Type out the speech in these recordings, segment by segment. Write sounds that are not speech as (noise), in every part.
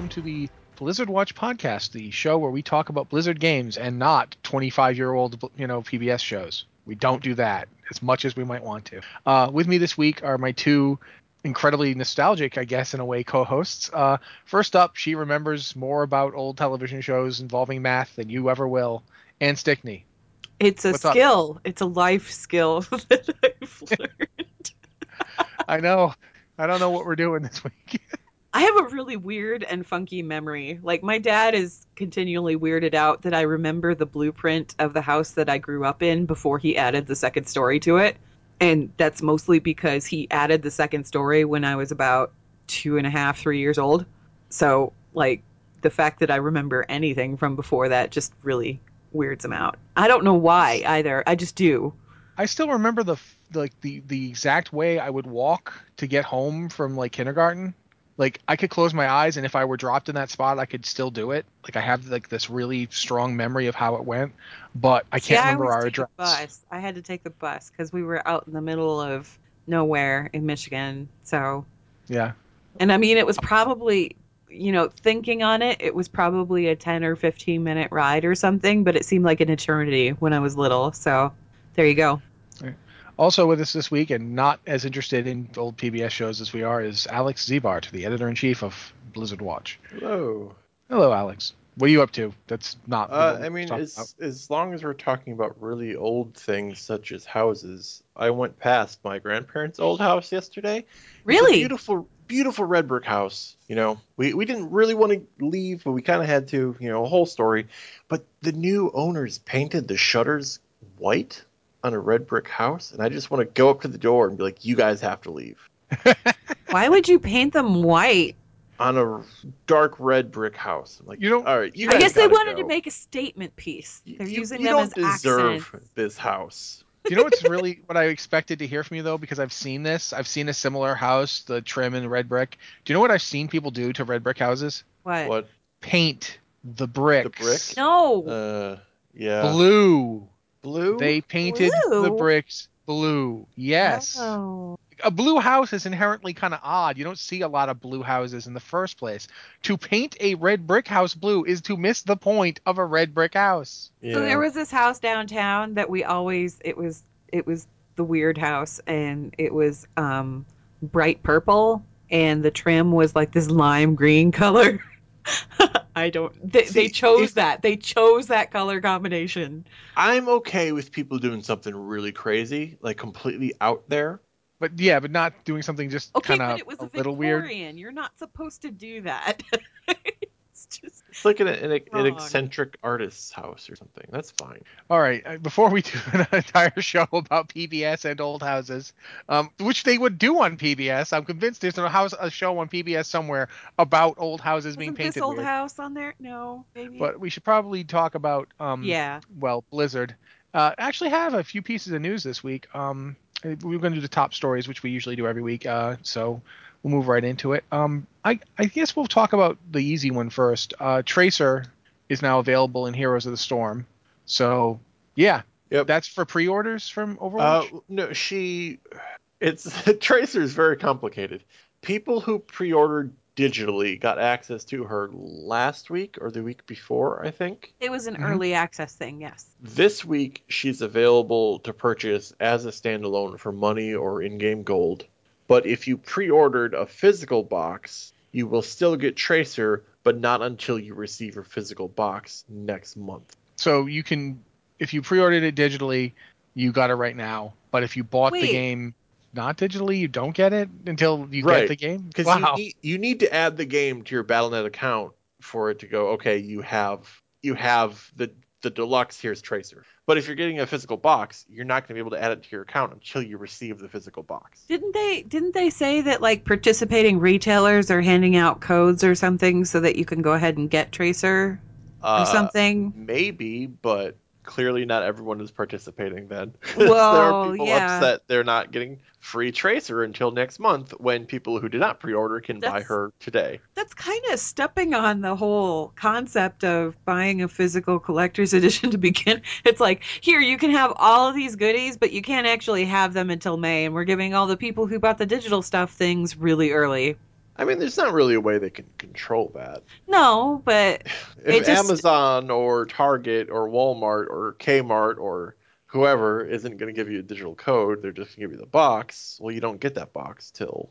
welcome to the Blizzard Watch podcast, the show where we talk about Blizzard games and not 25 year old, you know, PBS shows. We don't do that as much as we might want to. Uh, with me this week are my two incredibly nostalgic, I guess, in a way, co-hosts. Uh, first up, she remembers more about old television shows involving math than you ever will. Anne Stickney. It's a What's up? skill. It's a life skill (laughs) that I've (laughs) learned. I know. I don't know what we're doing this week. (laughs) I have a really weird and funky memory. Like my dad is continually weirded out that I remember the blueprint of the house that I grew up in before he added the second story to it. And that's mostly because he added the second story when I was about two and a half, three years old. So like the fact that I remember anything from before that just really weirds him out. I don't know why either. I just do. I still remember the like the the exact way I would walk to get home from like kindergarten. Like I could close my eyes and if I were dropped in that spot, I could still do it. Like I have like this really strong memory of how it went, but I can't remember always our address. bus. I had to take the bus because we were out in the middle of nowhere in Michigan. So, Yeah. and I mean, it was probably, you know, thinking on it, it was probably a 10 or 15 minute ride or something, but it seemed like an eternity when I was little. So, there you go. Also with us this week, and not as interested in old PBS shows as we are, is Alex Ziebart, the editor in chief of Blizzard Watch. Hello. Hello, Alex. What are you up to? That's not. Uh, I mean, as as long as we're talking about really old things such as houses, I went past my grandparents' old house yesterday. It's a Really? beautiful, beautiful red brick house. You know, we we didn't really want to leave, but we kind of had to. You know, a whole story. But the new owners painted the shutters white on a red brick house, and I just want to go up to the door and be like, "You guys have to leave." (laughs) Why would you paint them white? On a dark red brick house. I'm like, You don't- All right, you I guess they wanted go. to make a statement piece. You- They're you, using you them don't as deserve accents. this house. Do (laughs) you know what's really what I expected to hear from you though? Because I've seen this. I've seen a similar house, the trim and red brick. Do you know what I've seen people do to red brick houses? What? What? Paint the bricks. The brick? No. Uh, yeah. blue. Blue. They painted the bricks blue. Yes. Oh. A blue house is inherently kind of odd. You don't see a lot of blue houses in the first place. To paint a red brick house blue is to miss the point of a red brick house. Yeah. So there was this house downtown that we always it was it was the weird house and it was um bright purple and the trim was like this lime green (laughs) color. I don't they, they chose if- that. They chose that color combination. I'm okay with people doing something really crazy, like completely out there. But yeah, but not doing something just Okay, kind of it was a a little weird. You're not supposed to do that. (laughs) it's like an, an, an eccentric artist's house or something. That's fine. All right, uh, before we do (laughs) an entire show about PBS and old houses, um, which they would do on PBS, I'm convinced there's a house a show on PBS somewhere about old houses being wasn't painted this old weird. house on there? No, maybe. But we should probably talk about um, yeah. well, Blizzard. Uh, actually, have a few pieces of news this week. Um, we're going to do the top stories, which we usually do every week. Uh, so we'll move right into it. Um, I, I guess we'll talk about the easy one first. Uh, Tracer is now available in Heroes of the Storm. So yeah, Yep. that's for pre-orders from Overwatch. Uh, no, she. It's (laughs) Tracer is very complicated. People who pre-ordered digitally got access to her last week or the week before, I think. It was an Mhm. early access thing, yes. This week, she's available to purchase as a standalone for money or in-game gold. But if you pre-ordered a physical box, you will still get Tracer, but not until you receive your physical box next month. so you can, if you pre-ordered it digitally, you got it right now. But if you bought the game not digitally, you don't get it until you Right. get the game. Because Wow. you, need, you need to add the game to your Battle.net account for it to go. Okay, you have you have the the deluxe. Here's Tracer. But if you're getting a physical box, you're not going to be able to add it to your account until you receive the physical box. Didn't they didn't they say that like participating retailers are handing out codes or something so that you can go ahead and get Tracer or Uh, something? Maybe, but clearly not everyone is participating then. Well, (laughs) there are people yeah. upset they're not getting free Tracer until next month when people who did not pre-order can buy her today. That's kind of stepping on the whole concept of buying a physical collector's (laughs) edition to begin. It's like, here, you can have all of these goodies, but you can't actually have them until May, and we're giving all the people who bought the digital stuff things really early. I mean, there's not really a way they can control that. No, but (laughs) It If just- Amazon or Target or Walmart or Kmart or whoever isn't going to give you a digital code, they're just going to give you the box. Well, you don't get that box till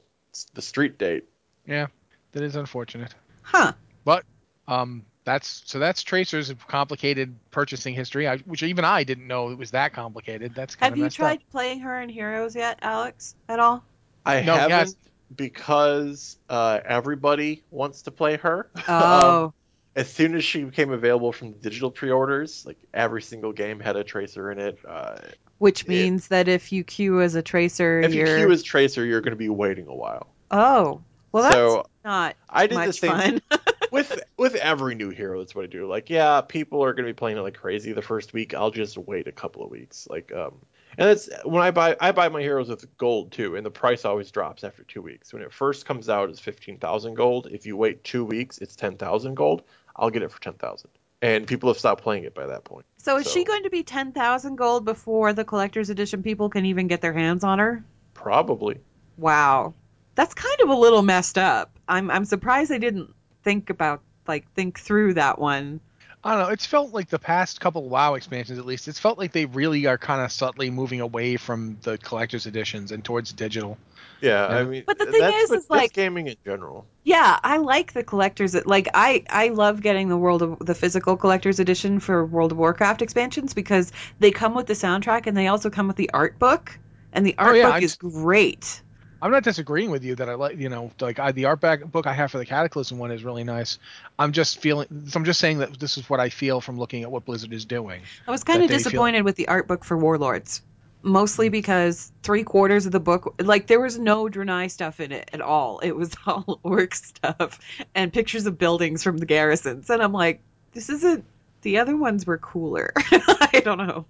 the street date. Yeah, that is unfortunate. huh? But um, that's so that's Tracer's complicated purchasing history, I, which even I didn't know it was that complicated. That's kind Have you tried up. playing her in Heroes yet, Alex? At all? I No, haven't yes. Because uh, everybody wants to play her. Oh, Um, as soon as she became available from the digital pre-orders, like every single game had a Tracer in it. Uh, which it- means that if you queue as a tracer, if you you're queue as Tracer, you're going to be waiting a while. oh, well, that's so not I did the same fun. (laughs) with (laughs) with every new hero that's what i do like yeah people are going to be playing it like crazy the first week i'll just wait a couple of weeks like um and it's when i buy i buy my heroes with gold too and the price always drops after two weeks. When it first comes out it's 15000 gold. If you wait two weeks it's 10000 gold. I'll get it for 10000 and people have stopped playing it by that point. So is she going to be ten thousand gold before the collector's edition people can even get their hands on her? probably. Wow, that's kind of a little messed up. I'm I'm surprised they didn't think about like think through that one. I don't know. It's felt like the past couple WoW expansions, at least, it's felt like they really are kind of subtly moving away from the collector's editions and towards digital. yeah, Yeah. i mean But the uh, thing that's, is, what- is that's like- gaming in general Yeah, I like the collectors. Like I, I love getting the World of the physical collector's edition for World of Warcraft expansions because they come with the soundtrack and they also come with the art book, and the oh, art Oh, yeah, book I'm- is great. I'm not disagreeing with you that I like, you know, like I, the art back book I have for the Cataclysm one is really nice. I'm just feeling, so I'm just saying that this is what I feel from looking at what Blizzard is doing. I was kind of they feel- disappointed with the art book for Warlords, mostly because three quarters of the book, like there was no Draenei stuff in it at all. It was (laughs) all orc stuff and pictures of buildings from the garrisons, and I'm like, this isn't. The other ones were cooler. (laughs) I don't know.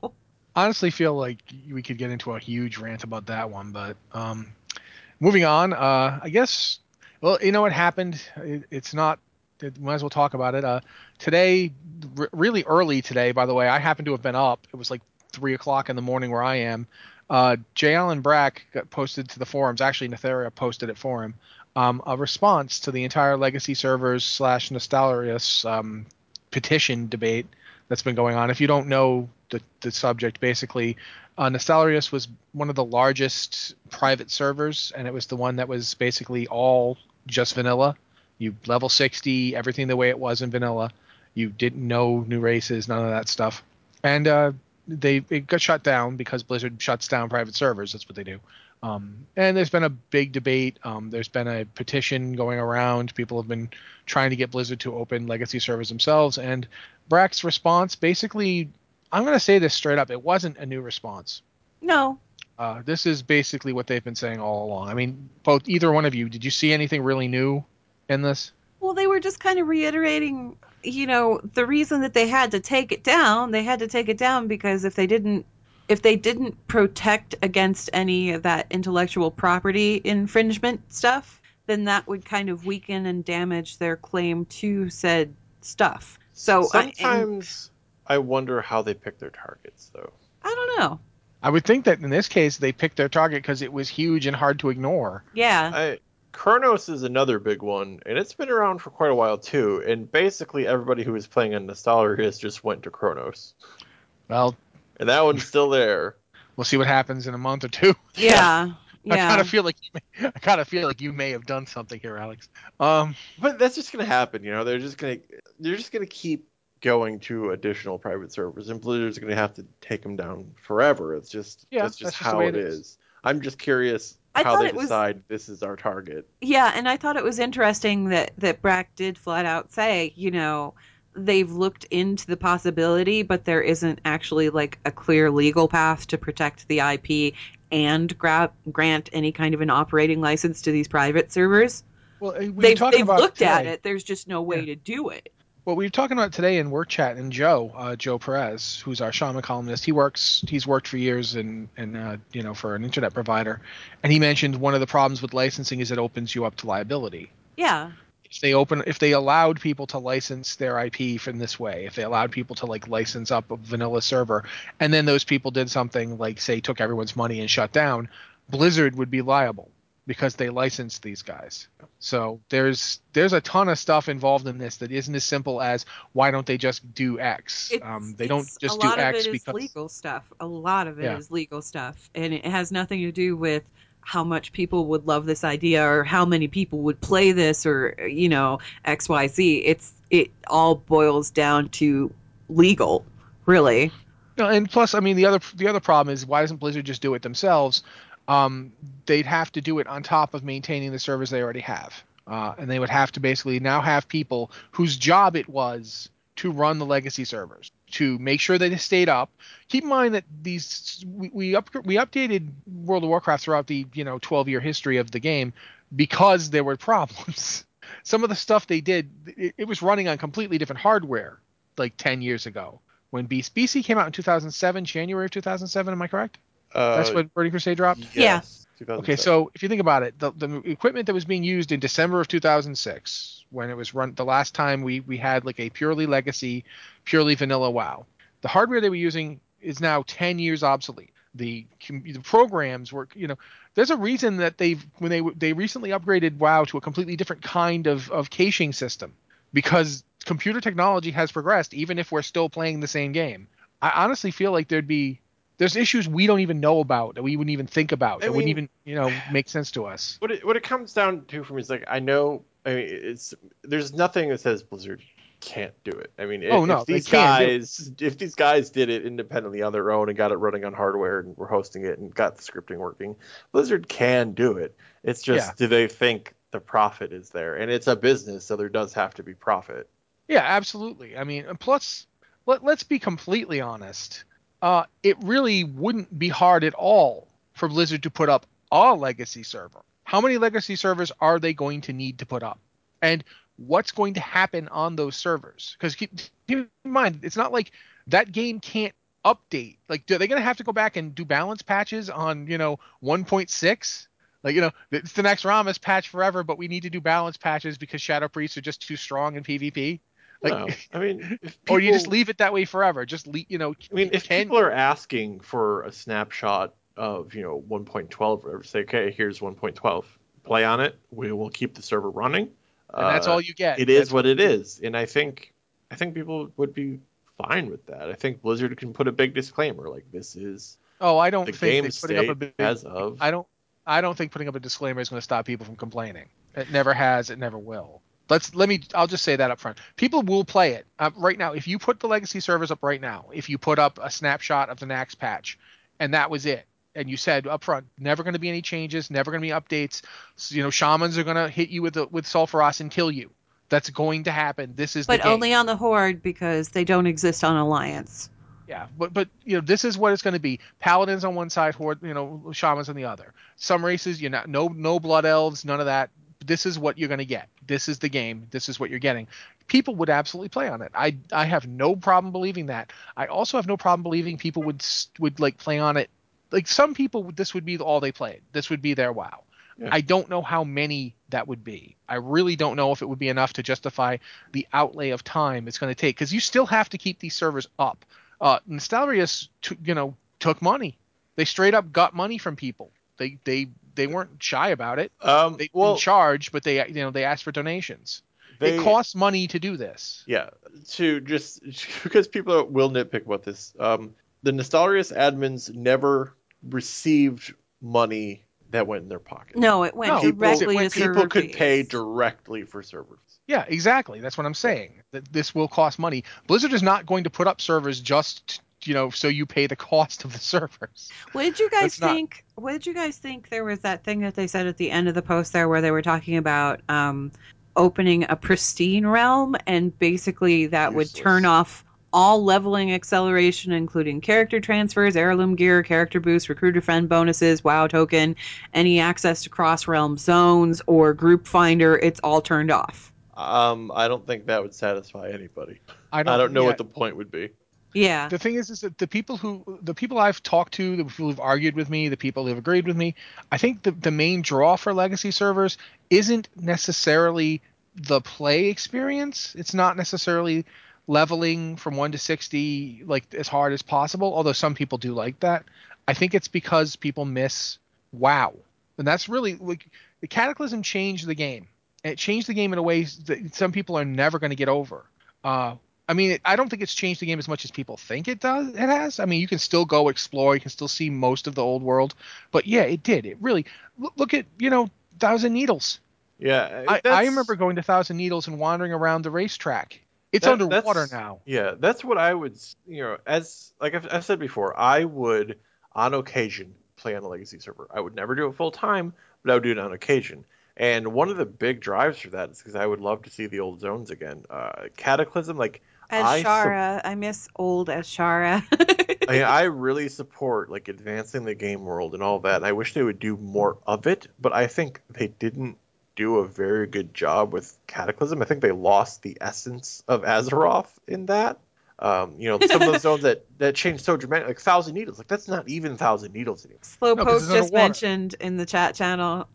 honestly feel like we could get into a huge rant about that one, but um, moving on. Uh, I guess. Well, you know what happened. It, it's not. It, might as well talk about it. Uh, today, r- really early today. By the way, I happen to have been up. It was like three o'clock in the morning where I am. Uh, J. Allen Brack got posted to the forums. Actually, Nethaera posted it for him. Um, a response to the entire legacy servers slash Nostalrius um, petition debate that's been going on. If you don't know the, the subject, basically, uh, Nostalrius was one of the largest private servers, and it was the one that was basically all just vanilla. You level 60, everything the way it was in vanilla. You didn't know new races, none of that stuff. And uh, they it got shut down because Blizzard shuts down private servers. That's what they do. Um, and there's been a big debate. Um, there's been a petition going around. People have been trying to get Blizzard to open legacy servers themselves. And Brack's response basically, I'm going to say this straight up, it wasn't a new response. No, Uh, this is basically what they've been saying all along. I mean, both either one of you, did you see anything really new in this? Well, they were just kind of reiterating, you know, the reason that they had to take it down. They had to take it down because if they didn't, if they didn't protect against any of that intellectual property infringement stuff, then that would kind of weaken and damage their claim to said stuff. So I, and sometimes I wonder how they pick their targets though I don't know. I would think that in this case they picked their target because it was huge and hard to ignore. Yeah, I, Kronos is another big one, and it's been around for quite a while too. And basically, everybody who was playing on Nostalrius just went to Kronos, Well, and that one's still there. we'll see what happens in a month or two. yeah, (laughs) I kind of feel like you may, I kind of feel like you may have done something here, Alex. Um, But that's just gonna happen, you know. They're just gonna they're just gonna keep going to additional private servers, and Blizzard's gonna have to take them down forever. It's just Yeah, that's just that's how way it it is. is. I'm just curious I how they it was- decide this is our target. Yeah, and I thought it was interesting that that Brack did flat out say, you know, they've looked into the possibility, but there isn't actually like a clear legal path to protect the IP and gra- grant any kind of an operating license to these private servers. well, uh, we they've talking they've about looked at it. There's just no way to do it. Well, we were talking about today in work chat, and Joe, uh, Joe Perez, who's our shaman columnist, he works, he's worked for years and and uh, you know, for an internet provider, and he mentioned one of the problems with licensing is it opens you up to liability. Yeah. If they open, if they allowed people to license their IP from this way, if they allowed people to like license up a vanilla server, and then those people did something like, say, took everyone's money and shut down, Blizzard would be liable because they licensed these guys. So there's there's a ton of stuff involved in this that isn't as simple as why don't they just do X? Um, they don't just a do lot X of it is because legal stuff. A lot of it is Yeah. legal stuff, and it has nothing to do with how much people would love this idea or how many people would play this or you know X Y Z. It's it all boils down to legal, really. No, and plus, I mean, the other the other problem is why doesn't Blizzard just do it themselves? Um, they'd have to do it on top of maintaining the servers they already have, uh, and they would have to basically now have people whose job it was to run the legacy servers to make sure they stayed up. Keep in mind that these we we, up, we updated World of Warcraft throughout the you know 12 year history of the game because there were (laughs) problems. Some of the stuff they did, it, it was running on completely different hardware like 10 years ago when BC came out in 2007, January of 2007. Am I correct? Uh, That's when Burning Crusade dropped. yes, Okay, so if you think about it, the, the equipment that was being used in December of 2006, when it was run, the last time we we had like a purely legacy, purely vanilla WoW, the hardware they were using is now 10 years obsolete. The, the programs were, you know, there's a reason that they've when they they recently upgraded WoW to a completely different kind of of caching system because computer technology has progressed, even if we're still playing the same game. I honestly feel like there'd be there's issues we don't even know about that we wouldn't even think about I that wouldn't even you know make sense to us. what it what it comes down to for me is like I know I mean it's there's nothing that says Blizzard can't do it. I mean, Oh, if, no, if these guys if these guys did it independently on their own and got it running on hardware and were hosting it and got the scripting working, Blizzard can do it. It's just Yeah. do they think the profit is there? And it's a business, so there does have to be profit. Yeah, absolutely. I mean, plus, let, let's be completely honest. Uh, it really wouldn't be hard at all for Blizzard to put up a legacy server. How many legacy servers are they going to need to put up? And what's going to happen on those servers? Because keep, keep in mind, it's not like that game can't update. Like, are they going to have to go back and do balance patches on, you know, 1.6? Like, you know, it's the Naxxramas patch forever, but we need to do balance patches because Shadow Priests are just too strong in PvP. Like, no, (laughs) I mean, if or you just leave it that way forever. Just leave, you know. I mean, if can, people are asking for a snapshot of you know 1.12, or whatever, say, okay, here's 1.12, play on it. We will keep the server running. and that's Uh, all you get. It is That's what it is, and I think I think people would be fine with that. I think Blizzard can put a big disclaimer like this is Oh, I don't the think game putting up a big. as of. I don't. I don't think putting up a disclaimer is going to stop people from complaining. It never has. It never will. Let's let me. I'll just say that up front. People will play it uh, right now. If you put the legacy servers up right now, if you put up a snapshot of the Nax patch, and that was it, and you said up front, never going to be any changes, never going to be updates. So, you know, shamans are going to hit you with the, with Sulfuras and kill you. That's going to happen. This is But only on the Horde because they don't exist on Alliance. Yeah, but but you know this is what it's going to be: paladins on one side, horde, you know, shamans on the other. Some races, you know, no no blood elves, none of that. This is what you're going to get. This is the game. This is what you're getting. People would absolutely play on it. I I have no problem believing that. I also have no problem believing people would would like play on it. Like some people, this would be all they played. This would be their WoW. Yeah. I don't know how many that would be. I really don't know if it would be enough to justify the outlay of time it's going to take because you still have to keep these servers up. Uh, Nostalrius, t- you know, took money. They straight up got money from people. They they they weren't shy about it. um, They well, didn't charge, but they you know they asked for donations. they, it costs money to do this. Yeah, to just (laughs) because people will nitpick about this. Um, the Nostalrius admins never received money that went in their pocket. No, it went No, people, directly to people could fees. pay directly for servers. Yeah, exactly. That's what I'm saying. That this will cost money. Blizzard is not going to put up servers just you know so you pay the cost of the servers. What did you guys That's not- think? What did you guys think? There was that thing that they said at the end of the post there, where they were talking about um, opening a pristine realm, and basically that would turn off all leveling acceleration, including character transfers, heirloom gear, character boosts, recruiter friend bonuses, WoW token, any access to cross realm zones or group finder. It's all turned off. Um, I don't think that would satisfy anybody. I I don't, don't know yeah, what the point would be. Yeah. the thing is is that the people who the people I've talked to, the people who've argued with me, the people who've agreed with me, I think the the main draw for legacy servers isn't necessarily the play experience. It's not necessarily leveling from 1 to 60 like as hard as possible, although some people do like that. I think it's because people miss wow. and that's really like the Cataclysm changed the game. It changed the game in a way that some people are never going to get over. Uh, I mean, I don't think it's changed the game as much as people think it does. It has. I mean, you can still go explore. You can still see most of the old world. But yeah, it did. It really. Look, at you know Thousand Needles. Yeah, I, I remember going to Thousand Needles and wandering around the racetrack. It's That- underwater now. Yeah, that's what I would, you know, as like I've, I've said before, I would on occasion play on a legacy server. I would never do it full time, but I would do it on occasion. And one of the big drives for that is because I would love to see the old zones again. Uh, Cataclysm, like I sup- Azshara, I miss old Azshara. I, mean, I (laughs) really support like advancing the game world and all that. And I wish they would do more of it, but I think they didn't do a very good job with Cataclysm. I think they lost the essence of Azeroth in that. Um, you know, some of those zones that (laughs) that changed so dramatically, like Thousand Needles, like that's not even Thousand Needles anymore. Slowpoke No, 'cause it's just mentioned in the chat channel.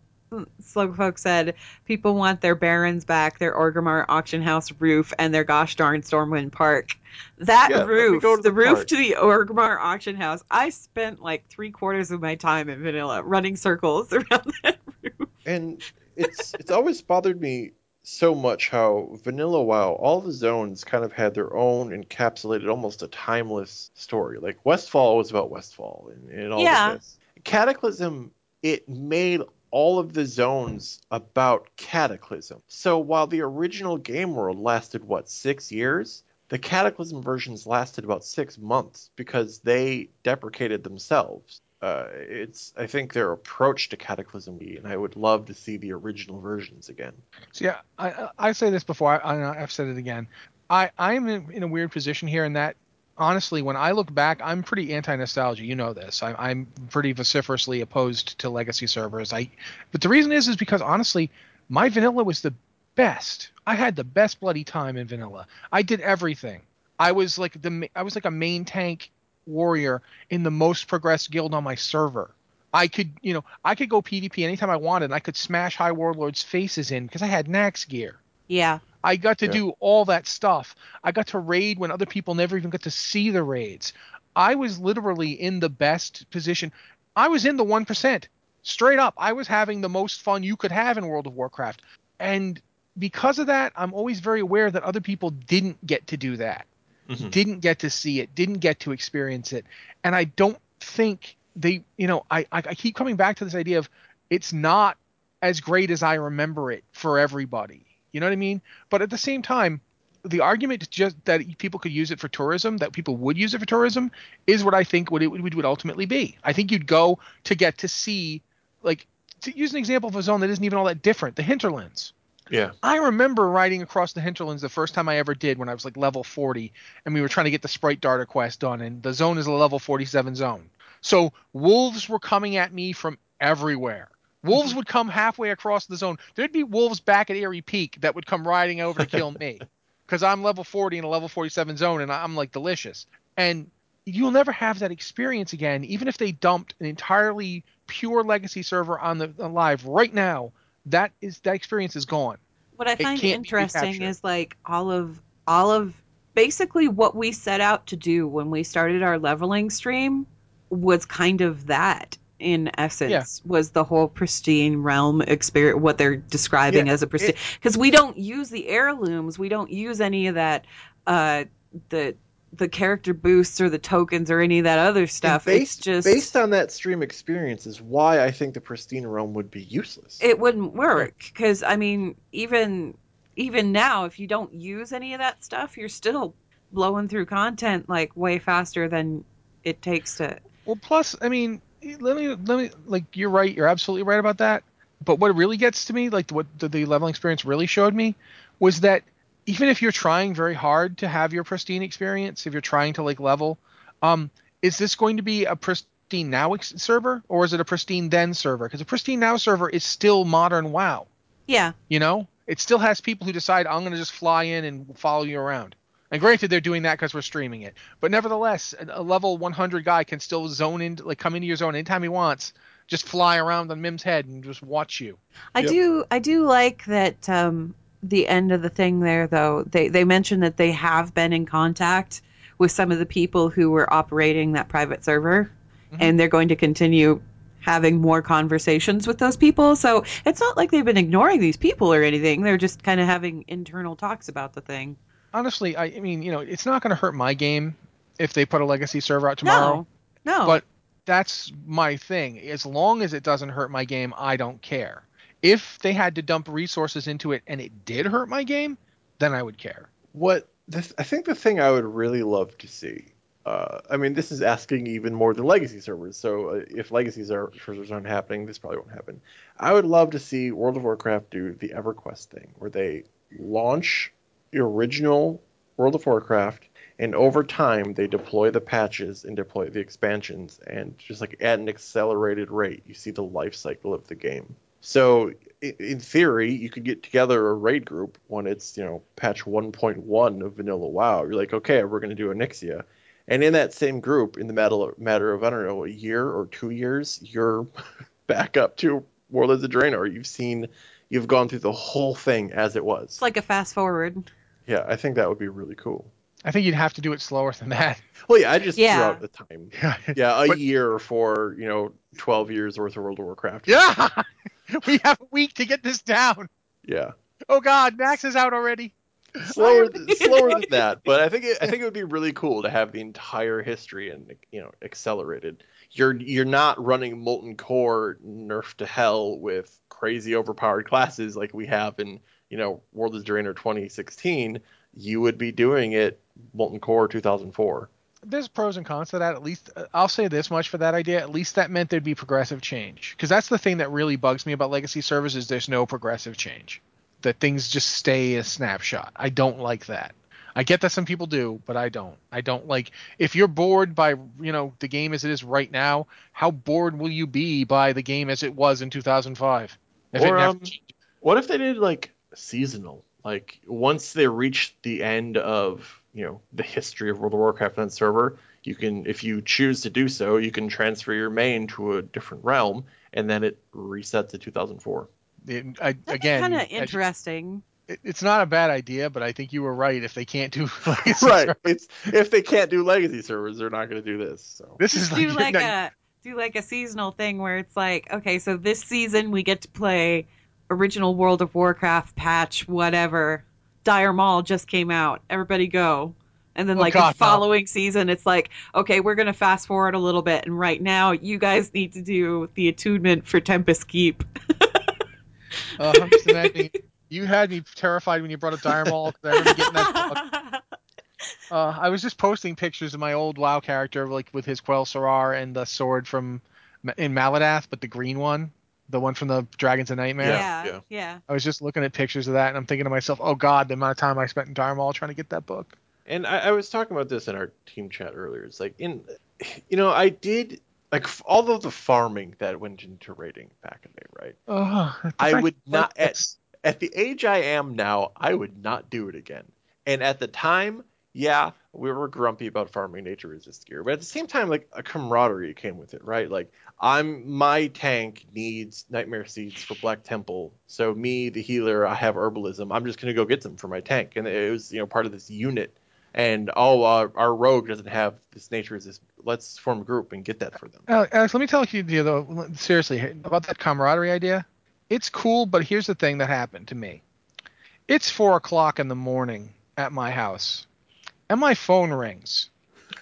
Slowpoke said people want their barons back, their Orgrimmar auction house roof, and their gosh darn Stormwind Park. That Yeah, roof, the, the roof park. to the Orgrimmar auction house. I spent like three quarters of my time in Vanilla running circles (laughs) around that roof. and it's it's always bothered me so much how vanilla wow all the zones kind of had their own encapsulated almost a timeless story like westfall was about westfall and, and all Yeah. of this cataclysm it made all of the zones about cataclysm so while the original game world lasted what six years the cataclysm versions lasted about six months because they deprecated themselves uh, it's I think their approach to Cataclysm, and I would love to see the original versions again. So yeah, I I say this before. I, I I've said it again. I I'm in, in a weird position here in that honestly, when I look back, I'm pretty anti-nostalgia. You know this. I, I'm pretty vociferously opposed to legacy servers. I, but the reason is is because honestly, my vanilla was the best. I had the best bloody time in vanilla. I did everything. I was like the I was like a main tank warrior in the most progressed guild on my server. I could, you know, I could go PvP anytime I wanted. And I could smash high warlords' faces in because I had Nax gear. Yeah. I got to Yeah. do all that stuff. I got to raid when other people never even got to see the raids. I was literally in the best position. I was in the 1%. Straight up. I was having the most fun you could have in World of Warcraft. And because of that, I'm always very aware that other people didn't get to do that mm-hmm. didn't get to see it, didn't get to experience it, and I don't think they, you know, I I I keep coming back to this idea of it's not as great as I remember it for everybody. You know what I mean? But at the same time, the argument just that people could use it for tourism, that people would use it for tourism, is what I think what it would, would ultimately be. I think you'd go to get to see, like, to use an example of a zone that isn't even all that different, the hinterlands. Yeah, I remember riding across the hinterlands the first time I ever did when I was like level 40 and we were trying to get the sprite darter quest done and the zone is a level 47 zone. So wolves were coming at me from everywhere. Wolves mm-hmm. would come halfway across the zone. There'd be wolves back at Aerie Peak that would come riding over to kill me (laughs) because I'm level 40 in a level 47 zone and I'm like delicious. And you'll never have that experience again, even if they dumped an entirely pure legacy server on the on live right now. That is that experience is gone. What I find interesting is like all of all of basically what we set out to do when we started our leveling stream was kind of that in essence was the whole pristine realm experience what they're describing Yeah, as a pristine because we don't use the heirlooms. We don't use any of that uh the the character boosts or the tokens or any of that other stuff. And it's just based on that stream experience is why I think the pristine realm would be useless. it wouldn't work because i mean even even now if you don't use any of that stuff you're still blowing through content like way faster than it takes to Well, plus, I mean, let me let me like you're right. You're absolutely right about that. But what really gets to me, like what the, the leveling experience really showed me, was that even if you're trying very hard to have your pristine experience, if you're trying to like level, um, is this going to be a pristine now ex- server or is it a pristine then server? Because a pristine now server is still modern WoW. yeah You know, it still has people who decide I'm going to just fly in and follow you around. And granted, they're doing that because we're streaming it. But nevertheless, a a level 100 guy can still zone in, like come into your zone anytime he wants, just fly around on Mim's head and just watch you. i Yep. do i do like that um the end of the thing there though they they mentioned that they have been in contact with some of the people who were operating that private server Mhm. and they're going to continue having more conversations with those people. So it's not like they've been ignoring these people or anything. They're just kind of having internal talks about the thing. Honestly, I, I mean, you know, it's not going to hurt my game if they put a legacy server out tomorrow. No, no. But that's my thing. As long as it doesn't hurt my game, I don't care. If they had to dump resources into it and it did hurt my game, then I would care. What this, I think the thing I would really love to see. Uh, I mean, this is asking even more than legacy servers. So uh, if legacy servers aren't happening, this probably won't happen. I would love to see World of Warcraft do the EverQuest thing, where they launch the original World of Warcraft, and over time they deploy the patches and deploy the expansions, and just like at an accelerated rate, you see the life cycle of the game. So in theory, you could get together a raid group when it's you know patch 1.1 of Vanilla WoW. You're like, okay, we're going to do Onyxia, and in that same group, in the matter matter of I don't know a year or two years, you're (laughs) back up to World of the Draenor. You've seen, you've gone through the whole thing as it was. It's like a fast forward. Yeah, I think that would be really cool. I think you'd have to do it slower than that. (laughs) Well, yeah, I just Yeah. threw out the time. (laughs) Yeah, a But- year for you know 12 years worth of World of Warcraft. Yeah, (laughs) we have a week to get this down. yeah. Oh God, Max is out already. slower th- slower than that but i think it, i think it would be really cool to have the entire history and you know accelerated you're you're not running molten core nerf to hell with crazy overpowered classes like we have in you know world of draenor 2016 you would be doing it molten core 2004 There's pros and cons to that. At least uh, I'll say this much for that idea. At least that meant there'd be progressive change. Because that's the thing that really bugs me about legacy servers is there's no progressive change. That things just stay a snapshot. I don't like that. I get that some people do, but I don't. I don't like if you're bored by you know the game as it is right now. How bored will you be by the game as it was in 2005? If it Or, never um, what if they did like seasonal. Like once they reach the end of you know the history of world of warcraft on server you can if you choose to do so you can transfer your main to a different realm and then it resets to 2004 It- I, That'd again, kind of I just- interesting. it- it's not a bad idea, but I think you were right. If they can't do (laughs) legacy right. server- it's if they can't do legacy servers they're not going to do this so. This is like, do like (laughs) a do like a seasonal thing where it's like, okay, so this season we get to play original World of Warcraft patch, whatever. Dire Maul just came out. Everybody go. And then Oh, like God, the no. following season, it's like, okay, we're gonna fast forward a little bit, and right now you guys need to do the attunement for Tempest Keep. (laughs) Uh, I'm just imagining. You had me terrified when you brought up Dire Maul. 'cause I remember getting that (laughs) book. Uh, I was just posting pictures of my old WoW character, like with his Quel'Serrar and the sword from in Maladath, but the green one, the one from the Dragons of Nightmare. yeah, yeah. yeah. I was just looking at pictures of that, and I'm thinking to myself, "Oh God, the amount of time I spent in Dire Maul trying to get that book." And I, I was talking about this in our team chat earlier. It's like in, you know, I did like f- all of the farming that went into raiding back in the day, right? Oh, the I fact- would not at, at the age I am now. I would not do it again. And at the time, yeah, we were grumpy about farming nature resist gear, but at the same time, like a camaraderie came with it, right? Like I'm my tank needs nightmare seeds for Black Temple, so me, the healer, I have herbalism. I'm just gonna go get them for my tank, and it was you know part of this unit. And oh, uh, our rogue doesn't have this nature resist. Let's form a group and get that for them. Alex, Alex, let me tell you the though seriously about that camaraderie idea. It's cool, but here's the thing that happened to me. It's four o'clock in the morning at my house, and my phone rings,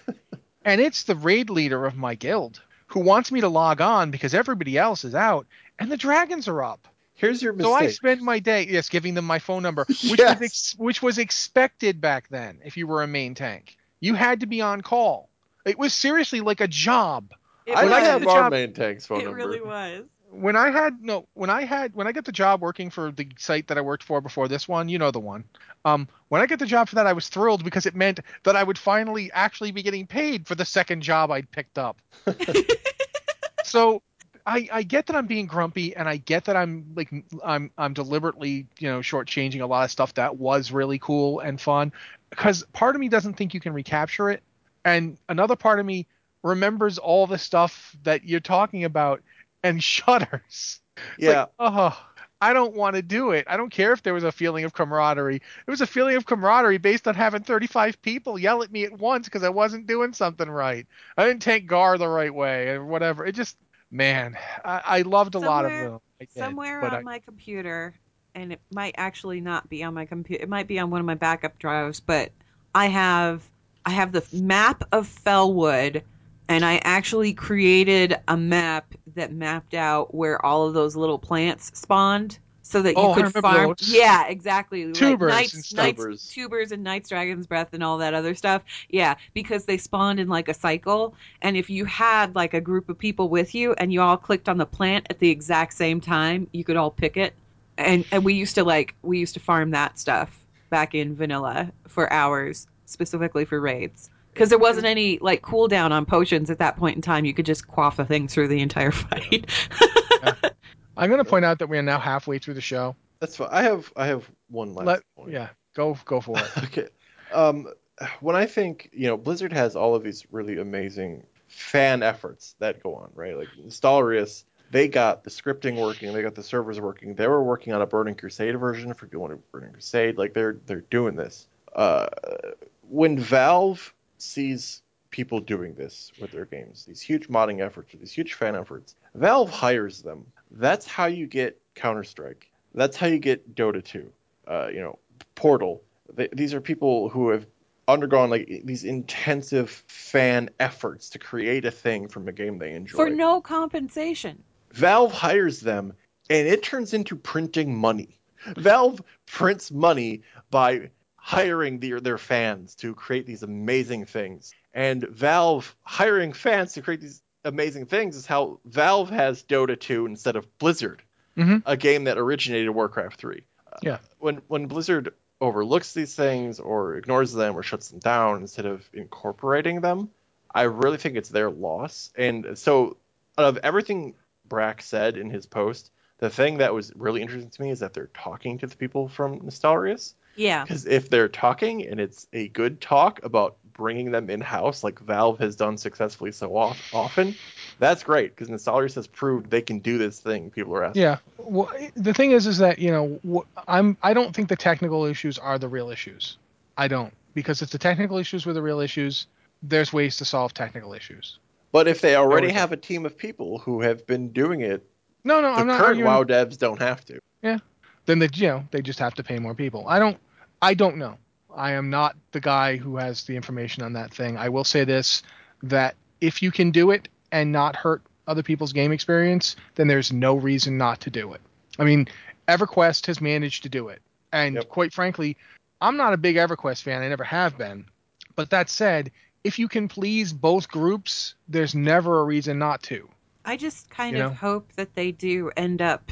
(laughs) and it's the raid leader of my guild who wants me to log on because everybody else is out and the dragons are up. Here's your mistake. So I spend my day yes giving them my phone number, (laughs) which Yes. was ex- which was expected back then. If you were a main tank, you had to be on call. It was seriously like a job. It I When I was. have the our job- main tank's phone it number. really was. when I had no when I had when I got the job working for the site that I worked for before this one, you know the one. Um, when I got the job for that, I was thrilled because it meant that I would finally actually be getting paid for the second job I'd picked up. (laughs) so I, I get that I'm being grumpy and I get that I'm like I'm I'm deliberately you know shortchanging a lot of stuff that was really cool and fun because part of me doesn't think you can recapture it and another part of me remembers all the stuff that you're talking about and (laughs) shudders. It's Yeah. like, oh, I don't want to do it. I don't care if there was a feeling of camaraderie. It was a feeling of camaraderie based on having 35 people yell at me at once because I wasn't doing something right. I didn't tank Garr the right way or whatever. It just man, I, I loved a lot of them. Did, somewhere on I- my computer, and it might actually not be on my computer. It might be on one of my backup drives, but I have I have the map of Felwood, and I actually created a map that mapped out where all of those little plants spawned. So that you Oh, could farm, those. yeah, exactly. Tubers like knights, and knights, Tubers. tubers, and knights, dragon's breath, and all that other stuff. Yeah, because they spawned in like a cycle, and if you had like a group of people with you and you all clicked on the plant at the exact same time, you could all pick it. And and we used to like we used to farm that stuff back in vanilla for hours, specifically for raids. Because there wasn't any like cooldown on potions at that point in time. You could just quaff a thing through the entire (laughs) fight. I'm going to point out that we are now halfway through the show. That's fine. I have I have one last Let, point. yeah, go go for it. (laughs) okay. Um, when I think, you know, Blizzard has all of these really amazing fan efforts that go on, right? Like Nostalrius, they got the scripting working, they got the servers working. They were working on a Burning Crusade version for people wanting Burning Crusade. Like they're they're doing this. Uh, when Valve sees people doing this with their games, these huge modding efforts, or these huge fan efforts, Valve hires them. That's how you get Counter Strike. That's how you get Dota 2. Uh, you know, Portal. Th these are people who have undergone like these intensive fan efforts to create a thing from a game they enjoy. for no compensation. Valve hires them, and it turns into printing money. Valve prints money by hiring their their fans to create these amazing things. And Valve hiring fans to create these amazing things is how Valve has Dota 2 instead of Blizzard, Mhm. a game that originated Warcraft 3. Uh, Yeah. When when Blizzard overlooks these things or ignores them or shuts them down instead of incorporating them, I really think it's their loss. And so, out of everything Brack said in his post, the thing that was really interesting to me is that they're talking to the people from Nostalrius. Yeah. Because if they're talking and it's a good talk about bringing them in house, like Valve has done successfully so off, often, that's great. Because Nostalrius has proved they can do this thing people are asking. Yeah. Well, the thing is, is that you know, I'm I don't think the technical issues are the real issues. I don't because if the technical issues were the real issues, there's ways to solve technical issues. But if they already have a team of people who have been doing it, No, no, the I'm not current arguing. WoW devs don't have to. Yeah. Then they, you know, they just have to pay more people. I don't, I don't know. I am not the guy who has the information on that thing. I will say this: that if you can do it and not hurt other people's game experience, then there's no reason not to do it. I mean, EverQuest has managed to do it, and Yep. quite frankly, I'm not a big EverQuest fan. I never have been. But that said, if you can please both groups, there's never a reason not to. I just kind You of know? hope that they do end up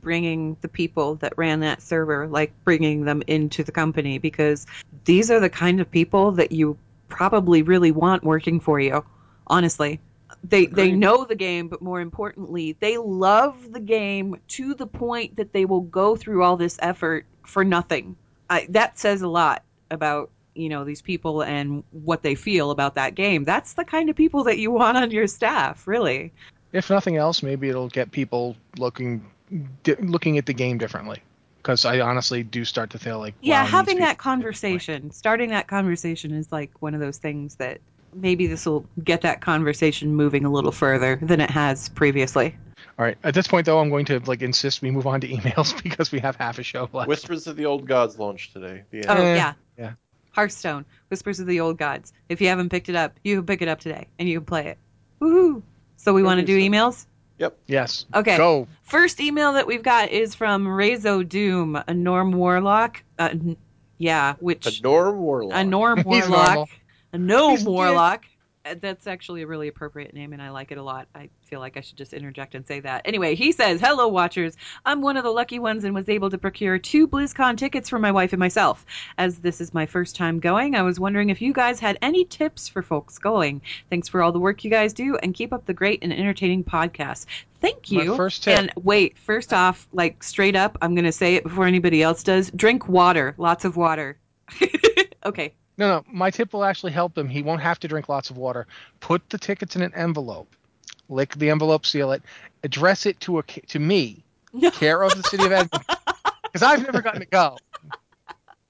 bringing the people that ran that server, like bringing them into the company, because these are the kind of people that you probably really want working for you. Honestly, they they know the game, but more importantly, they love the game to the point that they will go through all this effort for nothing. I, that says a lot about you know these people and what they feel about that game. That's the kind of people that you want on your staff, really. if nothing else, maybe it'll get people looking di- looking at the game differently. Because I honestly do start to feel like yeah WoW having that at this point. conversation starting that conversation is like one of those things that maybe this will get that conversation moving a little further than it has previously All right, at this point though, I'm going to like insist we move on to (laughs) emails because we have half a show left. Whispers of the Old Gods launched today. The oh end. Yeah yeah. hearthstone whispers of the old gods if you haven't picked it up you can pick it up today and you can play it Woohoo! so we want to do do so. emails Yes. okay Go. First email that we've got is from Rezo Doom, a Norm Warlock. Uh, n- yeah, which A Norm Warlock. a Norm (laughs) Warlock, normal. a Gnome He's dead. Warlock. Uh, That's actually a really appropriate name, and I like it a lot. I feel like I should just interject and say that. Anyway, he says, "Hello, watchers. I'm one of the lucky ones and was able to procure two BlizzCon tickets for my wife and myself. As this is my first time going, I was wondering if you guys had any tips for folks going. Thanks for all the work you guys do, and keep up the great and entertaining podcast. Thank My you. first tip. And wait, first off, like straight up, I'm gonna say it before anybody else does. Drink water, lots of water. (laughs) okay. No, no. My tip will actually help him. He won't have to drink lots of water. Put the tickets in an envelope. Lick the envelope, seal it, address it to a to me, No. care of the city of Edmonton, (laughs) because I've never gotten to go.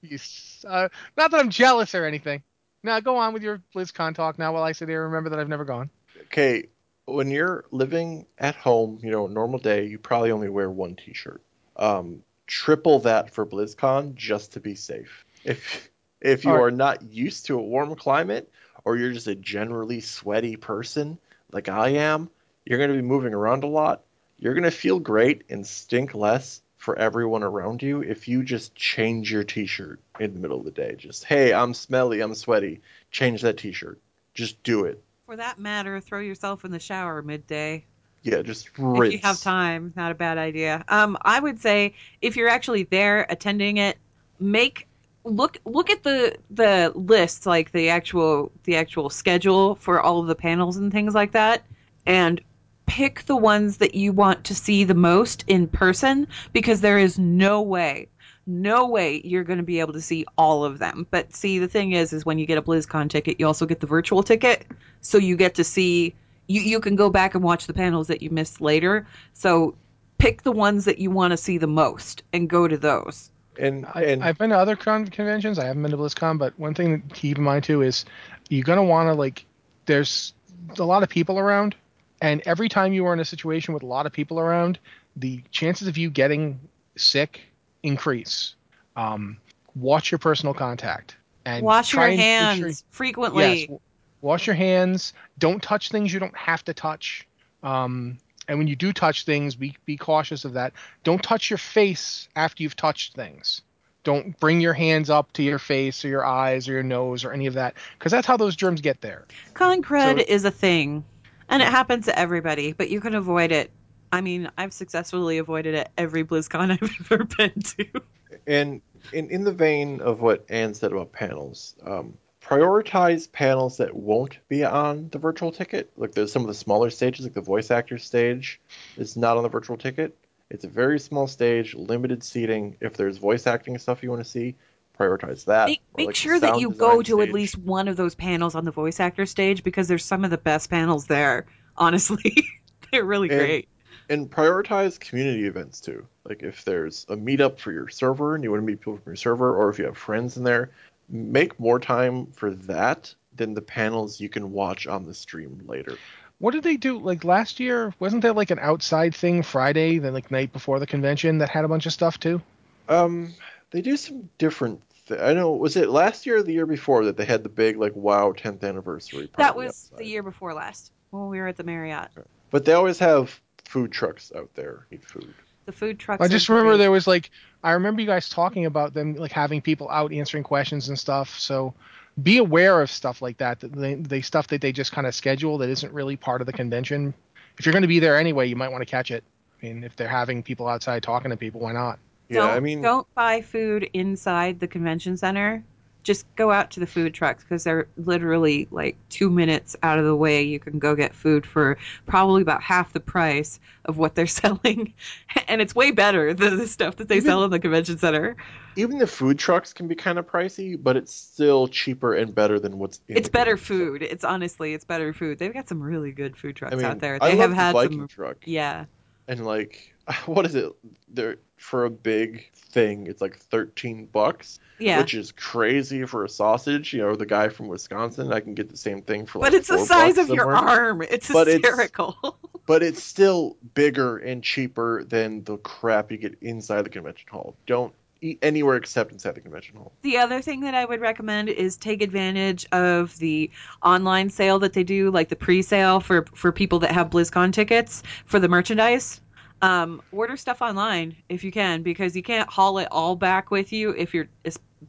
You uh, not that I'm jealous or anything. Now go on with your BlizzCon talk now while I sit here remember that I've never gone. Okay, when you're living at home, you know, normal day, you probably only wear one T-shirt. Um, triple that for BlizzCon just to be safe. If if you are not used to a warm climate, or you're just a generally sweaty person like I am, you're going to be moving around a lot. You're going to feel great and stink less for everyone around you if you just change your T-shirt in the middle of the day. Just hey, I'm smelly, I'm sweaty. Change that T-shirt. Just do it. For that matter, throw yourself in the shower midday. Yeah, just rinse. If you have time, not a bad idea. Um, I would say if you're actually there attending it, make look look at the the list, like the actual the actual schedule for all of the panels and things like that, and pick the ones that you want to see the most in person because there is no way no way you're going to be able to see all of them. But see the thing is is when you get a blizzcon ticket you also get the virtual ticket so you get to see you, you can go back and watch the panels that you missed later. So pick the ones that you want to see the most and go to those And I, and I've been to other con- conventions. I haven't been to BlizzCon, but one thing to keep in mind too is you're gonna want to like. There's a lot of people around, and every time you are in a situation with a lot of people around, the chances of you getting sick increase. Um, watch your personal contact and wash your and hands sure- frequently Yes, wash your hands. Don't touch things you don't have to touch. Um, and when you do touch things, be be cautious of that. Don't touch your face after you've touched things. Don't bring your hands up to your face or your eyes or your nose or any of that, because that's how those germs get there. Con crud So- is a thing, and it happens to everybody, but you can avoid it. I mean, I've successfully avoided it every BlizzCon (laughs) I've ever been to. and in in the vein of what Anne said about panels, um, prioritize panels that won't be on the virtual ticket. Like there's some of the smaller stages, like the voice actor stage, is not on the virtual ticket. It's a very small stage, limited seating. If there's voice acting stuff you want to see, prioritize that. Make, make like, sure that you go to at least one of those panels on the voice actor stage because there's some of the best panels there. Honestly, (laughs) they're really And- great. and prioritize community events too. Like if there's a meetup for your server and you want to meet people from your server, or if you have friends in there, make more time for that than the panels you can watch on the stream later. What did they do like last year? Wasn't there like an outside thing Friday, then like night before the convention that had a bunch of stuff too? Um, they do some different. Th- I know. Was it last year or the year before that they had the big like WoW 10th anniversary? That was outside? the year before last when we were at the Marriott. But they always have food trucks out there. Eat food. The food trucks. I just remember great. there was like I remember you guys talking about them like having people out answering questions and stuff. So be aware of stuff like that. That they, they stuff that they just kind of schedule that isn't really part of the convention. If you're going to be there anyway, you might want to catch it. I mean, if they're having people outside talking to people, why not? Yeah, don't, I mean, don't buy food inside the convention center. Just go out to the food trucks because they're literally like two minutes out of the way. You can go get food for probably about half the price of what they're (laughs) selling, and it's way better than the stuff that they Even- sell in the convention center. even the food trucks can be kind of pricey, but it's still cheaper and better than what's. In It's the better food. It's honestly, it's better food. They've got some really good food trucks I mean, out there. I They love have the had Viking some, truck, yeah. And like, (laughs) what is it? They're for a big thing. It's like thirteen bucks, Yeah. which is crazy for a sausage. You know, the guy from Wisconsin, I can get the same thing for. Like but it's the size of your arm. It's But it's- hysterical. (laughs) But it's still bigger and cheaper than the crap you get inside the convention hall. Don't anywhere except inside the convention hall. The other thing that I would recommend is take advantage of the online sale that they do, like the pre-sale for for people that have BlizzCon tickets for the merchandise. Um, order stuff online if you can, because you can't haul it all back with you if you're,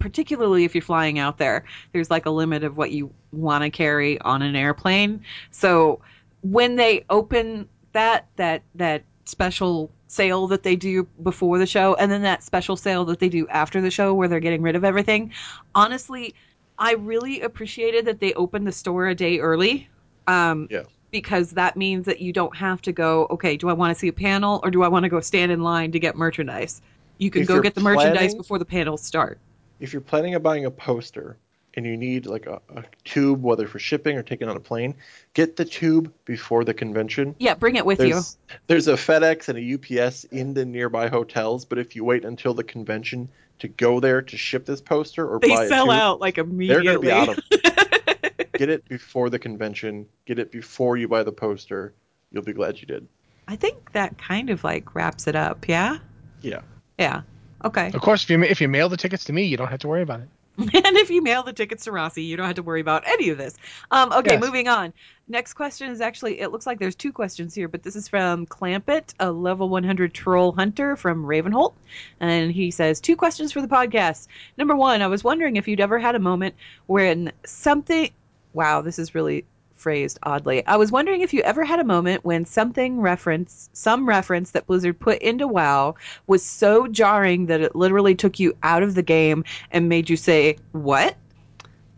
particularly if you're flying out there. There's like a limit of what you want to carry on an airplane. So when they open that that that special sale that they do before the show and then that special sale that they do after the show where they're getting rid of everything. Honestly i really appreciated that they opened the store a day early um Yeah. because that means that you don't have to go okay do i want to see a panel or do i want to go stand in line to get merchandise? You can If go get the merchandise before the panels start. If you're planning on buying a poster and you need like a, a tube, whether for shipping or taking on a plane, get the tube before the convention. yeah bring it with you There's there's a FedEx and a UPS in the nearby hotels, but if you wait until the convention to go there to ship this poster or they buy a sell tube, out like immediately. they're going to be out of. (laughs) get it before the convention. Get it before you buy the poster. You'll be glad you did. I think that kind of like wraps it up. Yeah. Yeah. Yeah. Okay. Of course, if you if you mail the tickets to me, you don't have to worry about it. (laughs) and if you mail the tickets to Rossi, you don't have to worry about any of this. Um, okay, Yes. moving on. Next question is actually, it looks like there's two questions here, but this is from Clampett, a level 100 troll hunter from Ravenholdt. And he says, Two questions for the podcast. Number one, I was wondering if you'd ever had a moment when something. Wow, this is really phrased oddly. I was wondering if you ever had a moment when something reference, some reference that Blizzard put into WoW was so jarring that it literally took you out of the game and made you say, What?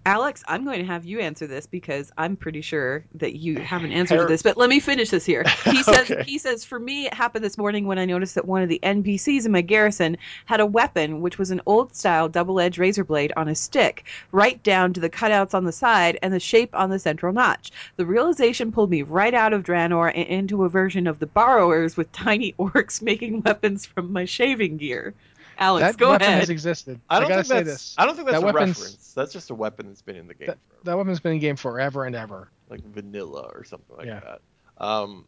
Alex, I'm going to have you answer this because I'm pretty sure that you have an answer to this. But let me finish this here. (laughs) He says, Okay. he says, for me, it happened this morning when I noticed that one of the NPCs in my garrison had a weapon, which was an old style double edged razor blade on a stick, right down to the cutouts on the side and the shape on the central notch. The realization pulled me right out of Draenor and into a version of the borrowers with tiny (laughs) orcs making weapons from my shaving gear. Alex, that go weapon ahead. has existed. I don't gotta think say that's. this. I don't think that's That a reference. That's just a weapon that's been in the game, That- forever. That weapon's been in game forever and ever. like vanilla or something like Yeah. that. Um,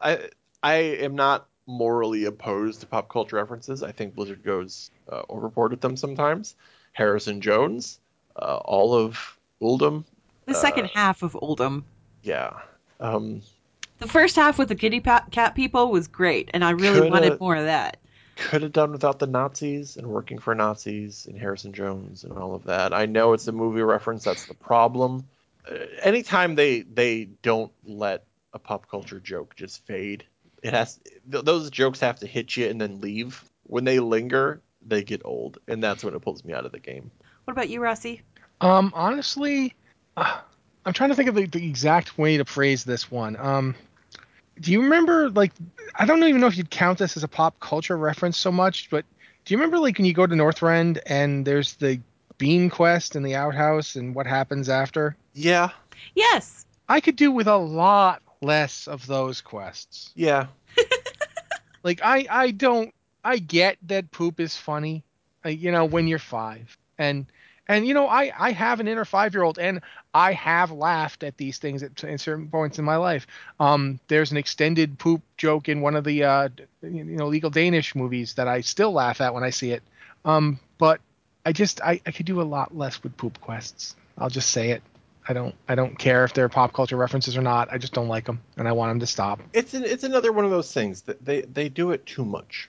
I I am not morally opposed to pop culture references. I think Blizzard goes uh, overboard with them sometimes. Harrison Jones, uh, all of Uldum, the second uh, half of Uldum. yeah. Um, The first half with the kitty cat people was great, and I really wanted more of that. Could have done without the Nazis and working for Nazis and Harrison Jones and all of that. I know it's a movie reference. That's the problem. Uh, anytime they they don't let a pop culture joke just fade, it has th- those jokes have to hit you and then leave. When they linger, they get old, and that's when it pulls me out of the game. What about you, Rossi? Um, honestly, uh, I'm trying to think of the, the exact way to phrase this one. Um, do you remember like I don't even know if you'd count this as a pop culture reference so much, but do you remember like when you go to Northrend and there's the bean quest and the outhouse and what happens after? Yeah, Yes. I could do with a lot less of those quests. yeah, (laughs) Like I I don't I get that poop is funny, uh, you know, when you're five, and and you know I I have an inner five year old, and I have laughed at these things at, at certain points in my life. Um, there's an extended poop joke in one of the uh you know legal Danish movies that I still laugh at when I see it. Um, but I just I I could do a lot less with poop quests. I'll just say it. I don't I don't care if they're pop culture references or not. I just don't like them, and I want them to stop. it's an, it's another one of those things that they they do it too much.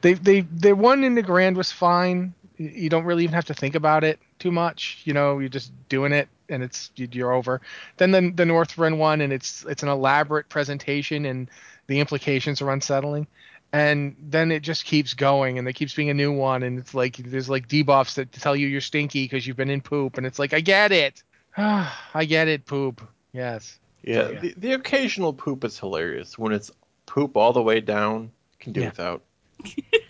they they the one in the grand was fine you you don't really even have to think about it too much you know you're just doing it and it's you- you're over then the the northrend one and it's it's an elaborate presentation and the implications are unsettling and then it just keeps going and there keeps being a new one and it's like there's like debuffs that tell you you're stinky because you've been in poop and it's like i get it (sighs) i get it poop yes Yeah, Yeah. The, the occasional poop is hilarious. When it's poop all the way down, can do Yeah. without. (laughs)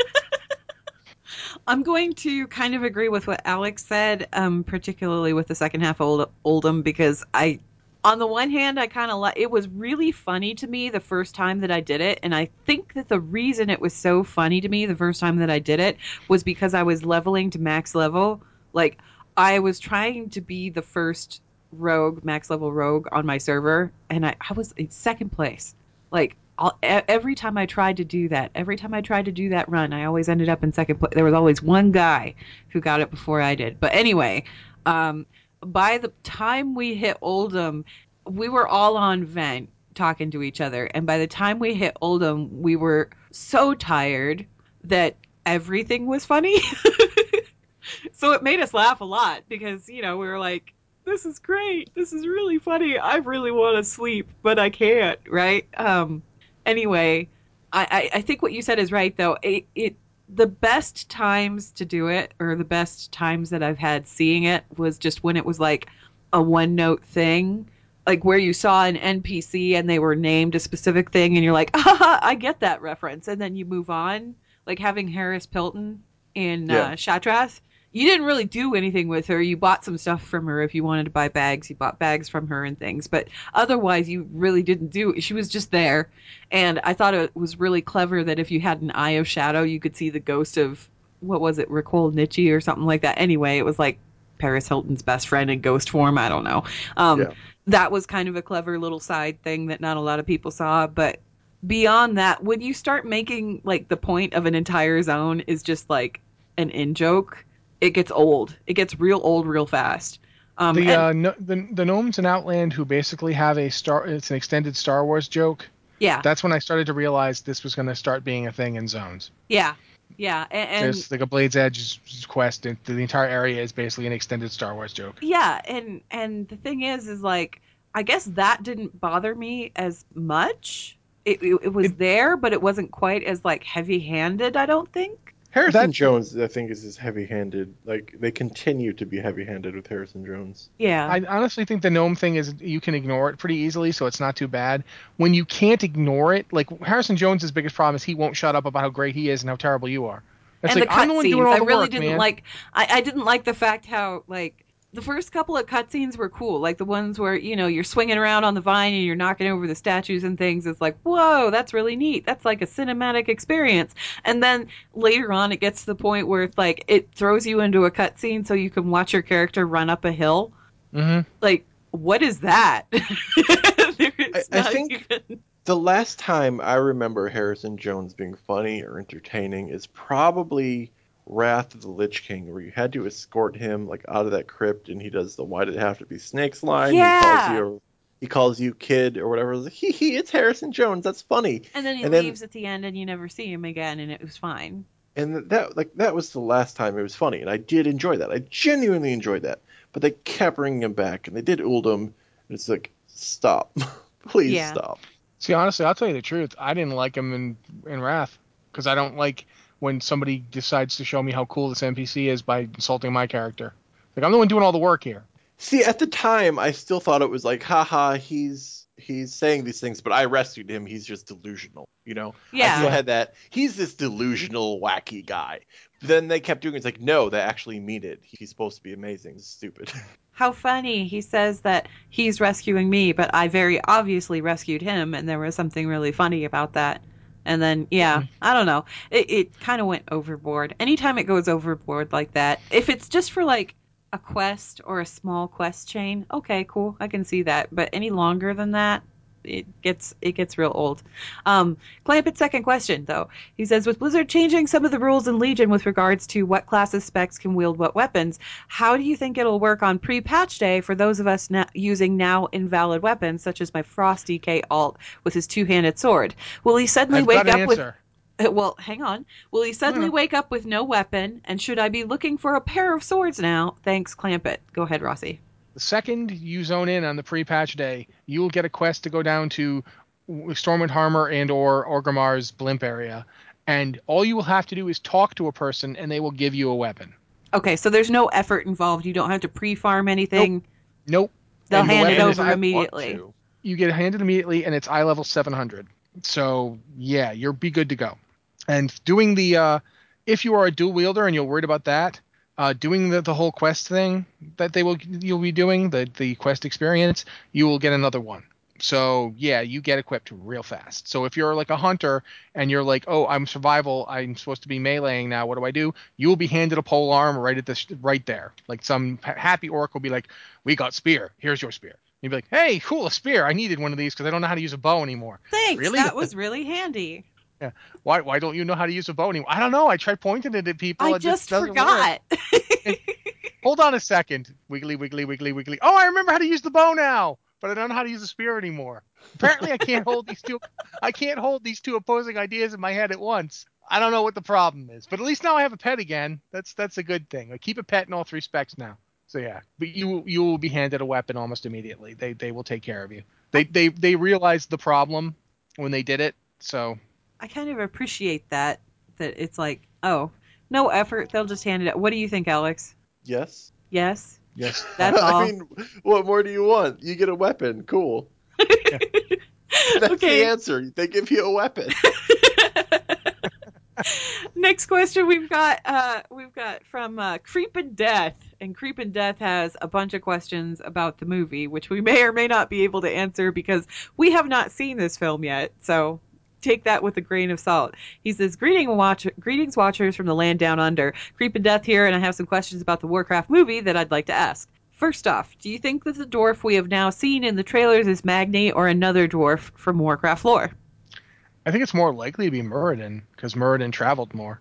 I'm going to kind of agree with what Alex said, um, particularly with the second half of Old- Uldum, because I, on the one hand, I kind of like it was really funny to me the first time that I did it, and I think that the reason it was so funny to me the first time that I did it was because I was leveling to max level. Like I was trying to be the first rogue, max level rogue on my server, and I, I was in second place. Like Every time I tried to do that, every time I tried to do that run, I always ended up in second place. There was always one guy who got it before I did. But anyway, um, by the time we hit Uldum, we were all on vent talking to each other, and by the time we hit Uldum, we were so tired that everything was funny. (laughs) so it made us laugh a lot because you know we were like this is great this is really funny i really want to sleep but i can't right um anyway I, I i think what you said is right though. It, it the best times to do it or the best times that i've had seeing it was just when it was like a one note thing. Like where you saw an npc and they were named a specific thing and you're like (laughs) ah, i get that reference. And then you move on. Like having Haris Pilton in Yeah. uh, Shattrath you didn't really do anything with her. You bought some stuff from her if you wanted to buy bags. You bought bags from her and things, but otherwise, you really didn't do. She was just there, and I thought it was really clever that if you had an eye of shadow, you could see the ghost of what was it, Ricole Nietzsche or something like that. Anyway, it was like Paris Hilton's best friend in ghost form. I don't know. Um, Yeah. That was kind of a clever little side thing that not a lot of people saw. But beyond that, when you start making like the point of an entire zone is just like an in joke, it gets old. It gets real old real fast. Um, the, and- uh, no, the the gnomes in Outland who basically have a star. It's an extended Star Wars joke. yeah, That's when I started to realize this was going to start being a thing in zones. yeah, yeah, and, and There's like a Blade's Edge quest, and the entire area is basically an extended Star Wars joke. yeah and and the thing is is like i guess that didn't bother me as much it, it, it was there but it wasn't quite as like heavy handed i don't think Harrison That- Jones, I think, is as heavy-handed. Like they continue to be heavy-handed with Harrison Jones. yeah I honestly think the gnome thing is you can ignore it pretty easily, so it's not too bad. When you can't ignore it, like Harrison Jones' biggest problem is he won't shut up about how great he is and how terrible you are. It's and like the I'm the one doing cutscenes all i really work, didn't man. like I, I didn't like the fact how like the first couple of cutscenes were cool. Like the ones where you know you're swinging around on the vine and you're knocking over the statues and things it's like whoa that's really neat. That's like a cinematic experience. And then later on it gets to the point where it's like it throws you into a cutscene so you can watch your character run up a hill. Mhm. like what is that? (laughs) I- I think- even- The last time I remember Harrison Jones being funny or entertaining is probably Wrath of the Lich King, where you had to escort him like out of that crypt, and he does the "Why did it have to be snakes?" line. Yeah. He calls you, he calls you kid or whatever. It's like, hee hee, it's Harrison Jones. That's funny. and then he And then- leaves at the end and you never see him again and it was fine And that like that was the last time it was funny, and I did enjoy that. I genuinely enjoyed that. But they kept bringing him back, and they did Uldum, and it's like, stop, (laughs) please Yeah. stop. See, honestly, I'll tell you the truth. I didn't like him in in Wrath because I don't like when somebody decides to show me how cool this NPC is by insulting my character. Like I'm the one doing all the work here. See, at the time, I still thought it was like, haha, he's he's saying these things, but I rescued him. He's just delusional, you know. Yeah. I still had that. He's this delusional, wacky guy. But then they kept doing it. It's like, no, they actually mean it. He's supposed to be amazing. It's stupid. (laughs) How funny. He says that he's rescuing me, but I very obviously rescued him, and there was something really funny about that. And then, yeah, mm-hmm. I don't know. It, it kind of went overboard. Anytime it goes overboard like that, if it's just for like a quest or a small quest chain, okay, cool, I can see that. But any longer than that, it gets it gets real old. Um, Clampet's second question, though, he says, with Blizzard changing some of the rules in Legion with regards to what classes specs can wield what weapons, how do you think it'll work on pre-patch day for those of us na- using now invalid weapons, such as my Frost DK alt with his two-handed sword? Will he suddenly I've wake up with answer. uh, (laughs) Well, hang on. Will he suddenly no. wake up with no weapon? And should I be looking for a pair of swords now? Thanks, Clampett. Go ahead, Rossi. The second you zone in on the pre-patch day, you will get a quest to go down to Stormwind Harbor and or Orgrimmar's blimp area, and all you will have to do is talk to a person, and they will give you a weapon. Okay, so there's no effort involved. You don't have to pre-farm anything. Nope. They'll And the hand it over immediately. You get handed immediately, and it's eye level 700. So yeah, you'll be good to go. And doing the, uh, if you are a dual wielder and you're worried about that, uh, doing the, the whole quest thing that they will you'll be doing the the quest experience, you will get another one. So yeah, you get equipped real fast. So if you're like a hunter and you're like, oh, I'm survival, I'm supposed to be meleeing now. What do I do? You will be handed a pole arm right at this right there. Like some happy orc will be like, we got spear. Here's your spear. You'd be like, hey, cool, a spear. I needed one of these because I don't know how to use a bow anymore. Thanks. Really? That was really handy. Why why don't you know how to use a bow anymore? I don't know. I tried pointing it at people. I just forgot. Hold on a second. Wiggly, wiggly, wiggly, wiggly. Oh, I remember how to use the bow now, but I don't know how to use the spear anymore. Apparently, I can't hold these two. I can't hold these two opposing ideas in my head at once. I don't know what the problem is, but at least now I have a pet again. That's that's a good thing. I keep a pet in all three specs now. So yeah, but you you will be handed a weapon almost immediately. They they will take care of you. They they they realized the problem when they did it. So I kind of appreciate that. That it's like, oh, no effort. They'll just hand it. out. What do you think, Alex? Yes. Yes. yes, That's (laughs) all. I mean, what more do you want? You get a weapon. Cool. (laughs) That's Okay. the answer. They give you a weapon. (laughs) Next question we've got uh we've got from uh and Death. And Creep and Death has a bunch of questions about the movie, which we may or may not be able to answer because we have not seen this film yet. So take that with a grain of salt. He says, Greeting watch- Greetings, watchers from the land down under. Creep and Death here, and I have some questions about the Warcraft movie that I'd like to ask. First off, do you think that the dwarf we have now seen in the trailers is Magni or another dwarf from Warcraft lore? I think it's more likely to be Muradin because Muradin traveled more.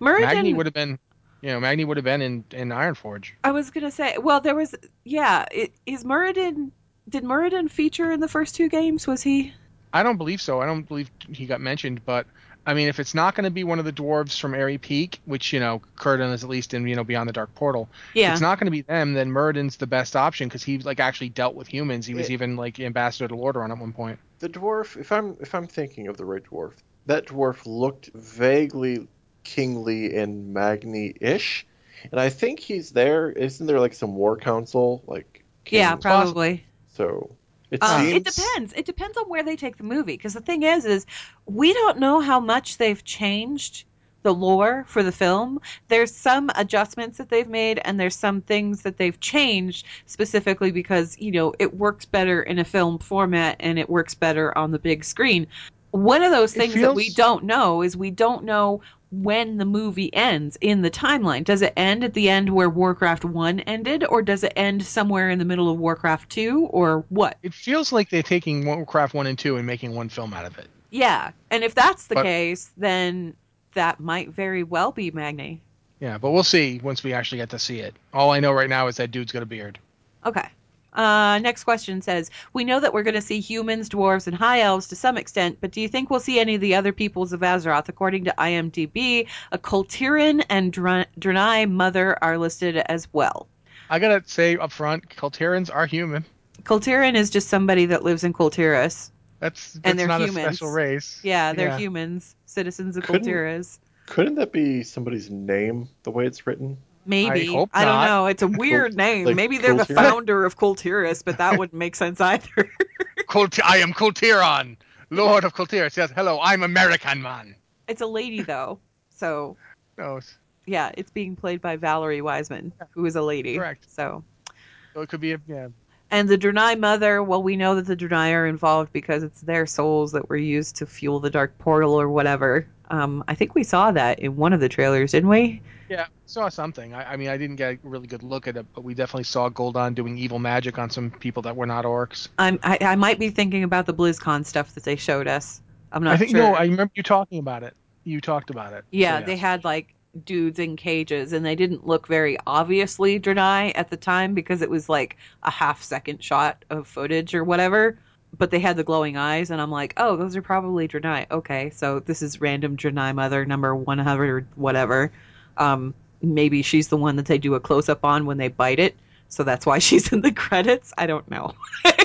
Muradin, Magni would have been, you know, Magni would have been in in Ironforge. I was gonna say, well, there was, yeah, it, is Muradin, did Muradin feature in the first two games? Was he? I don't believe so. I don't believe he got mentioned, but I mean, if it's not going to be one of the dwarves from Aerie Peak, which you know Kurdran is at least in you know Beyond the Dark Portal, if Yeah. it's not going to be them, then Muradin's the best option because he like actually dealt with humans. He was Yeah. even like ambassador to Lordaeron at one point. The dwarf, if I'm if I'm thinking of the right dwarf, that dwarf looked vaguely kingly and Magni-ish, and I think he's there. Isn't there like some war council like? yeah, probably. So it Um, seems it depends. It depends on where they take the movie. Because the thing is, is we don't know how much they've changed the lore for the film. There's some adjustments that they've made, and there's some things that they've changed specifically because you know it works better in a film format and it works better on the big screen. One of those things that we don't know is we don't know when the movie ends in the timeline. Does it end at the end where Warcraft 1 ended, or does it end somewhere in the middle of Warcraft 2, or what? It feels like they're taking Warcraft one and two and making one film out of it. Yeah, and if that's the But- case, then that might very well be Magni. Yeah, but we'll see once we actually get to see it. All I know right now is that dude's got a beard. Okay. Uh, next question says, we know that we're going to see humans, dwarves, and high elves to some extent, but do you think we'll see any of the other peoples of Azeroth? According to IMDb, a Kultiran and Dr- Draenei Mother are listed as well. I gotta say up front, Kultirans are human. Kultiran is just somebody that lives in Kultiras. That's, that's And they're not humans. a special race. Yeah, they're Yeah. humans, citizens of Couldn't- Kultiras. couldn't that be somebody's name the way it's written? Maybe. I hope don't know. It's a weird name. like Maybe they're the (laughs) founder of Kultiras, but that wouldn't make sense either. (laughs) Kult- I am Kultiran, Lord of Kultir. It says, "Hello, I'm American man." it's a lady though. So oh, No, yeah, it's being played by Valerie Wiseman, who is a lady. Correct. So so it could be a yeah. And the Draenei mother, well, we know that the Draenei are involved because it's their souls that were used to fuel the dark portal or whatever. Um, I think we saw that in one of the trailers, didn't we? Yeah, saw something. I, I mean, I didn't get a really good look at it, but we definitely saw Gul'dan doing evil magic on some people that were not orcs. I'm, I, I might be thinking about the BlizzCon stuff that they showed us. I'm not I think sure. no, I remember you talking about it. You talked about it. Yeah, So, they had like dudes in cages, and they didn't look very obviously Draenei at the time because it was like a half second shot of footage or whatever. But they had the glowing eyes, and I'm like, oh, those are probably Draenei. Okay, so this is random Draenei mother number 100 or whatever. Um, maybe she's the one that they do a close up on when they bite it, so that's why (laughs) she's in the credits. I don't know. (laughs)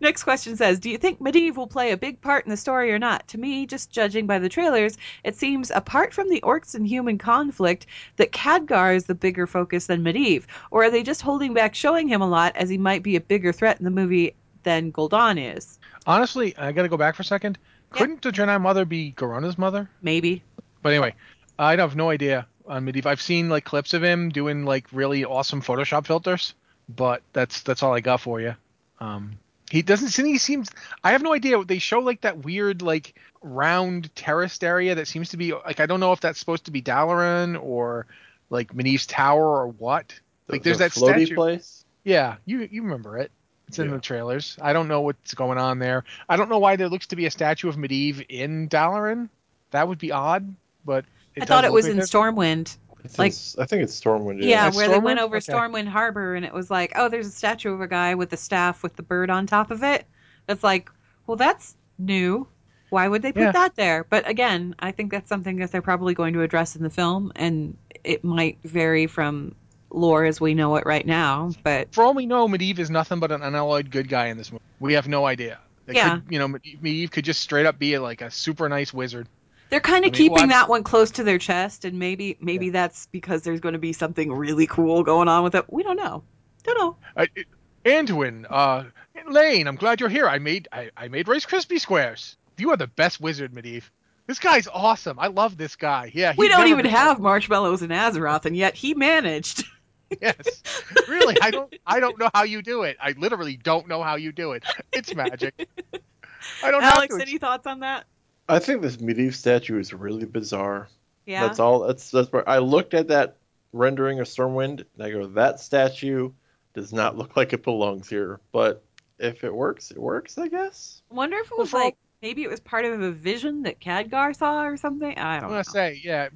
Next question says, Do you think Medivh will play a big part in the story or not? To me, just judging by the trailers, it seems apart from the orcs and human conflict that Khadgar is the bigger focus than Medivh. Or are they just holding back showing him a lot as he might be a bigger threat in the movie than Gul'dan is? Honestly, I got to go back for a second. Yeah. Couldn't the Draenei mother be Garona's mother? Maybe. But anyway, I have no idea on Medivh. I've seen like clips of him doing like really awesome Photoshop filters, but that's that's all I got for you. Um, he doesn't. He seems. I have no idea. They show like that weird like round terraced area that seems to be like I don't know if that's supposed to be Dalaran or like Medivh's tower or what. Like The- there's the that floaty statue. place. Yeah, you you remember it. It's in Yeah. the trailers. I don't know what's going on there. I don't know why there looks to be a statue of Medivh in Dalaran. That would be odd, but it I thought it was look in like Stormwind. It's Like- in, I think it's Stormwind. Yeah, That's where they went over Okay. Stormwind Harbor and it was like, oh, there's a statue of a guy with a staff with the bird on top of it. It's like, well, that's new. Why would they put Yeah. that there? But again, I think that's something that they're probably going to address in the film, and it might vary from lore as we know it right now. But For all we know, Medivh is nothing but an unalloyed good guy in this movie. We have no idea. They Yeah. Could, you know, Medivh could just straight up be like a super nice wizard. They're kind of keeping I'm- that one close to their chest, and maybe maybe that's because there's going to be something really cool going on with it. We don't know. Don't know. Uh, it- Anduin, uh, Llane, I'm glad you're here. I made I, I made Rice Krispie squares. You are the best wizard, Medivh. This guy's awesome. I love this guy. Yeah, we don't even been- have marshmallows in Azeroth, and yet he managed. (laughs) Yes, really. I don't. (laughs) I don't know how you do it. I literally don't know how you do it. It's magic. (laughs) I don't Alex, any thoughts on that? I think this Medivh statue is really bizarre. Yeah. That's all. That's that's where I looked at that rendering of Stormwind and I go, that statue does not look like it belongs here. But if it works, it works, I guess. wonder if it was like maybe it was part of a vision that Khadgar saw or something. I I'm don't gonna say, yeah.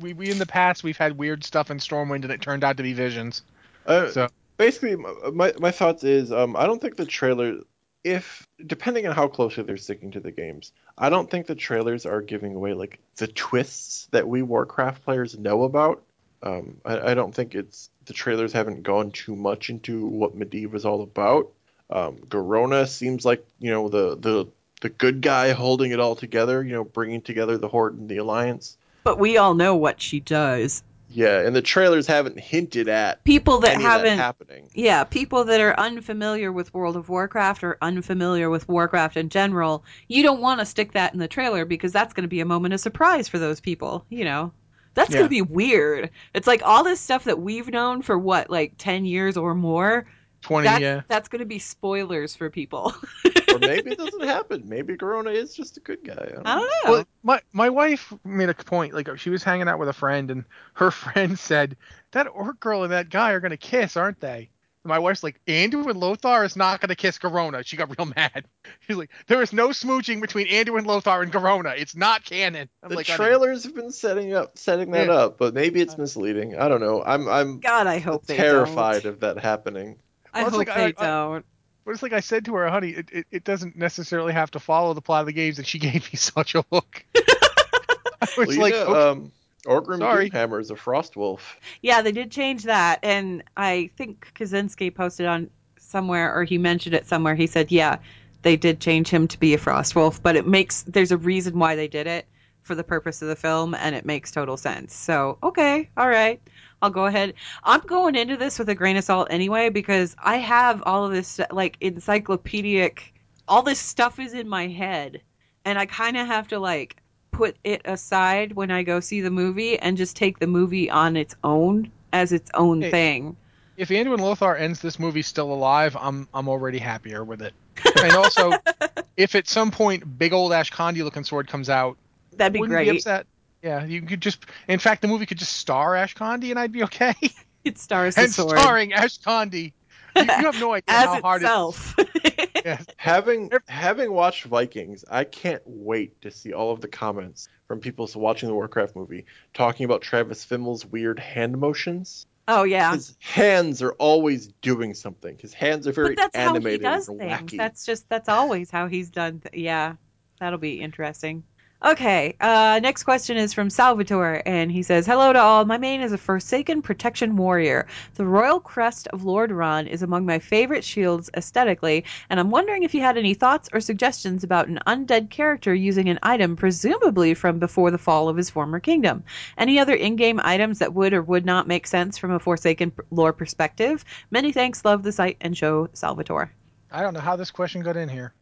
We, we in the past we've had weird stuff in Stormwind and it turned out to be visions. Uh, So- basically, my, my my thoughts is, um, I don't think the trailer, if depending on how closely they're sticking to the games, I don't think the trailers are giving away like the twists that we Warcraft players know about. Um, I, I don't think it's the trailers haven't gone too much into what Medivh is all about. Um, Garona seems like you know the the the good guy holding it all together, you know, bringing together the Horde and the Alliance. But we all know what she does. Yeah, and the trailers haven't hinted at People that of that haven't happening. Yeah, people that are unfamiliar with World of Warcraft or unfamiliar with Warcraft in general, you don't want to stick that in the trailer because that's going to be a moment of surprise for those people, you know. That's Yeah. going to be weird. It's like all this stuff that we've known for what, like 10 years or more. Twenty, That's, yeah. that's going to be spoilers for people. (laughs) or maybe it (laughs) doesn't happen. Maybe Garona is just a good guy. I don't I know. don't know. Well, my my wife made a point. Like she was hanging out with a friend, and her (laughs) friend said that orc girl and that guy are gonna kiss, aren't they? And my wife's like, Anduin Lothar is not gonna kiss Garona. She got real mad. She's like, there is no smooching between Anduin Lothar and Garona. It's not canon. I'm the like, trailers have been setting up setting that Yeah. up, but maybe it's uh, misleading. I don't know. I'm I'm God, I hope they terrified don't. of that happening. I Well, hope like, they I- I- don't. But it's like I said to her, honey, it, it, it doesn't necessarily have to follow the plot of the games, and she (laughs) gave me such a look. (laughs) I was Well, like, know, okay. um, Orgrim Sorry. Doomhammer is a frost wolf. Yeah, they did change that, and I think Kaczynski posted on somewhere, or he mentioned it somewhere. He said, "Yeah, they did change him to be a frost wolf, but it makes there's a reason why they did it for the purpose of the film, and it makes total sense." So, okay, all right, I'll go ahead. I'm going into this with a grain of salt anyway because I have all of this like encyclopedic, all this stuff is in my head, and I kind of have to like put it aside when I go see the movie and just take the movie on its own as its own Hey. thing. if Anduin Lothar ends this movie still alive, I'm I'm already happier with it. And also, (laughs) if at some point big old Ashkandi looking sword comes out, That'd be wouldn't be great. upset. Yeah, you could just. In fact, the movie could just star Ashkandi, and I'd be okay. (laughs) It stars the and sword starring Ashkandi. You, you have no idea as how hard itself. it is. (laughs) Yeah. Having Yep. having watched Vikings, I can't wait to see all of the comments from people watching the Warcraft movie talking about Travis Fimmel's weird hand motions. oh yeah, His hands are always doing something. His hands are very but that's how he animated does and things. wacky. That's just that's always how he's done. Th- yeah, that'll be interesting. Okay, uh, next question is from Salvatore, and he says, Hello to all. My main is a Forsaken Protection Warrior. The Royal Crest of Lordaeron is among my favorite shields aesthetically, and I'm wondering if you had any thoughts or suggestions about an undead character using an item presumably from before the fall of his former kingdom. Any other in game items that would or would not make sense from a Forsaken lore perspective? Many thanks, love the site and show, Salvatore. I don't know how this question got in here.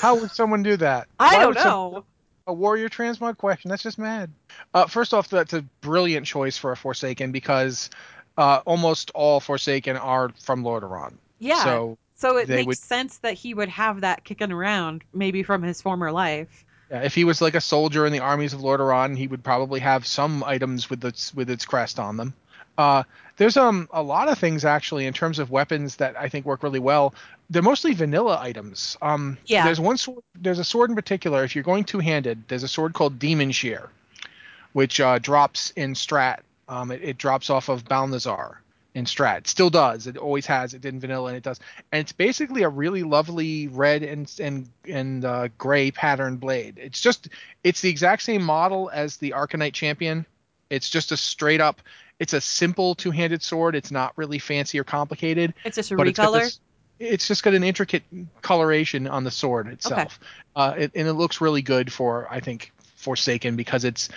How would someone do that? I Why don't some- know. A warrior transmog question. That's just mad. Uh, first off, that's a brilliant choice for a Forsaken because uh, almost all Forsaken are from Lordaeron. Yeah. So So it makes would- sense that he would have that kicking around, maybe from his former life. yeah, if he was like a soldier in the armies of Lordaeron, he would probably have some items with its with its crest on them. Uh, there's um a lot of things actually in terms of weapons that I think work really well. They're mostly vanilla items. Um, Yeah. There's one sword. There's a sword in particular. If you're going two handed, there's a sword called Demonshear, which uh, drops in Strat. Um, it, it drops off of Balnazzar in Strat. It still does. It always has. It did in vanilla, and it does. And it's basically a really lovely red and and and uh, gray pattern blade. It's just it's the exact same model as the Arcanite Champion. It's just a straight up. It's a simple two handed sword. It's not really fancy or complicated It's just a it's recolor. this- it's just got an intricate coloration on the sword itself, uh, it, and it looks really good for I think Forsaken because it's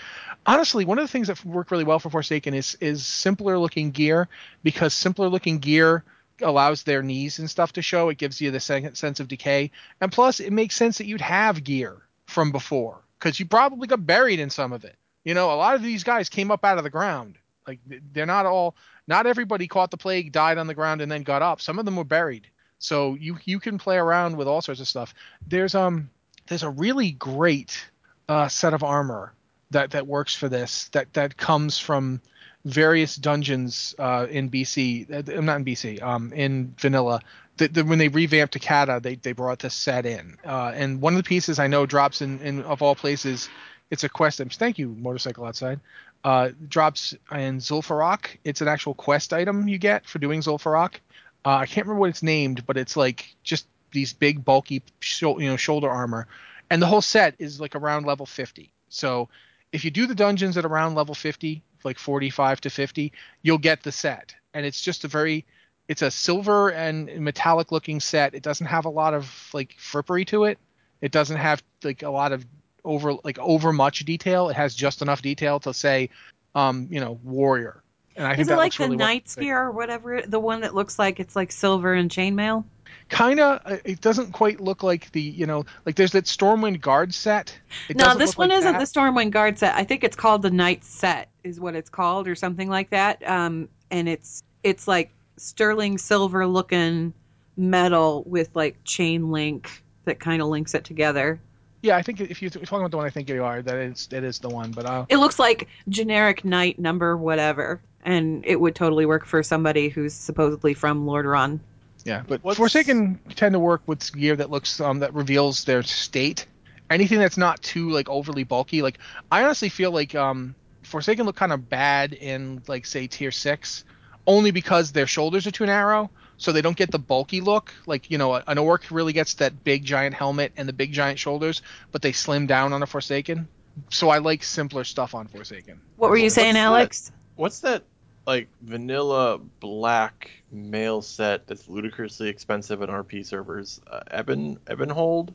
honestly one of the things that work really well for Forsaken is is simpler looking gear because simpler looking gear allows their knees and stuff to show. It gives you the second sense of decay, and plus it makes sense that you'd have gear from before because you probably got buried in some of it. You know, a lot of these guys came up out of the ground. Like they're not all not everybody caught the plague, died on the ground, and then got up. Some of them were buried. So you you can play around with all sorts of stuff. There's um there's a really great uh, set of armor that that works for this that that comes from various dungeons uh, in BC, uh, not in BC, um, in Vanilla. The, the, when they revamped Takata, they they brought this set in, uh, and one of the pieces I know drops in, in of all places. It's a quest. Thank you, motorcycle outside. Uh, drops in Zul'Farrak. It's an actual quest item you get for doing Zul'Farrak. Uh, I can't remember what it's named, but it's like just these big bulky sh- you know shoulder armor, and the whole set is like around level 50. So if you do the dungeons at around level 50, like 45 to 50, you'll get the set. And it's just a very it's a silver and metallic looking set. It doesn't have a lot of like frippery to it. It doesn't have like a lot of over like over much detail. It has just enough detail to say um, you know, warrior. And I think Is that it like looks the really Knight's well. Gear or whatever? The one that looks like it's like silver and chainmail? Kinda. It doesn't quite look like the you know like there's that Stormwind Guard set. It no, this one like isn't that. the Stormwind Guard set. I think it's called the Knight set, is what it's called, or something like that. Um, and it's it's like sterling silver looking metal with like chain link that kind of links it together. Yeah, I think if you're talking about the one I think you are, that is that is the one. But uh, It looks like generic knight number whatever, and it would totally work for somebody who's supposedly from Lordaeron. yeah, but What's- Forsaken tend to work with gear that looks um that reveals their state. Anything that's not too like overly bulky. Like I honestly feel like um Forsaken look kind of bad in like say tier six, only because their shoulders are too narrow, so they don't get the bulky look. Like you know, an orc really gets that big giant helmet and the big giant shoulders, but they slim down on a Forsaken. So I like simpler stuff on Forsaken. What were you What's saying, that? Alex? What's that like vanilla black mail set that's ludicrously expensive on RP servers? Uh, Eben Ebenhold?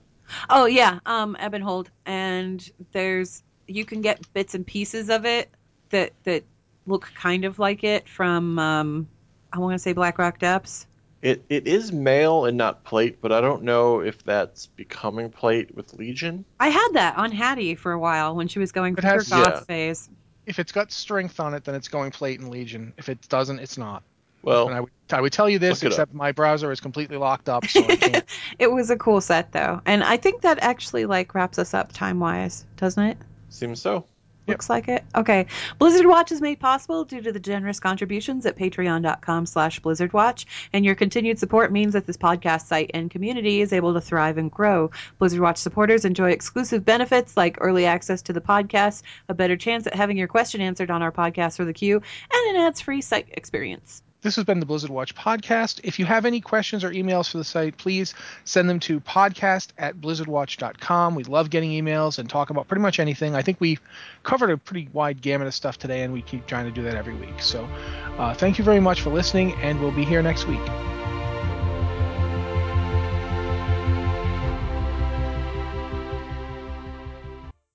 Oh yeah, um, Ebonhold, and there's you can get bits and pieces of it that that look kind of like it from um, I want to say Black Rock Depths. It it is mail and not plate, but I don't know if that's becoming plate with Legion. I had that on Hattie for a while when she was going It through her has- goth Yeah. phase. If it's got strength on it, then it's going plate and legion. If it doesn't, it's not. Well, And I would, I would tell you this, Look it except my browser is completely locked up, so I can't. (laughs) It was a cool set though, and I think that actually like wraps us up time wise, doesn't it? seems so. Yep. Looks like it. Okay. Blizzard Watch is made possible due to the generous contributions at patreon.com slash blizzardwatch, and your continued support means that this podcast site and community is able to thrive and grow. Blizzard Watch supporters enjoy exclusive benefits like early access to the podcast, a better chance at having your question answered on our podcast for the queue, and an ads-free site experience. This has been the Blizzard Watch podcast. If you have any questions or emails for the site, please send them to podcast at blizzardwatch.com. We love getting emails and talk about pretty much anything. I think we covered a pretty wide gamut of stuff today, and we keep trying to do that every week. So uh, thank you very much for listening, and we'll be here next week.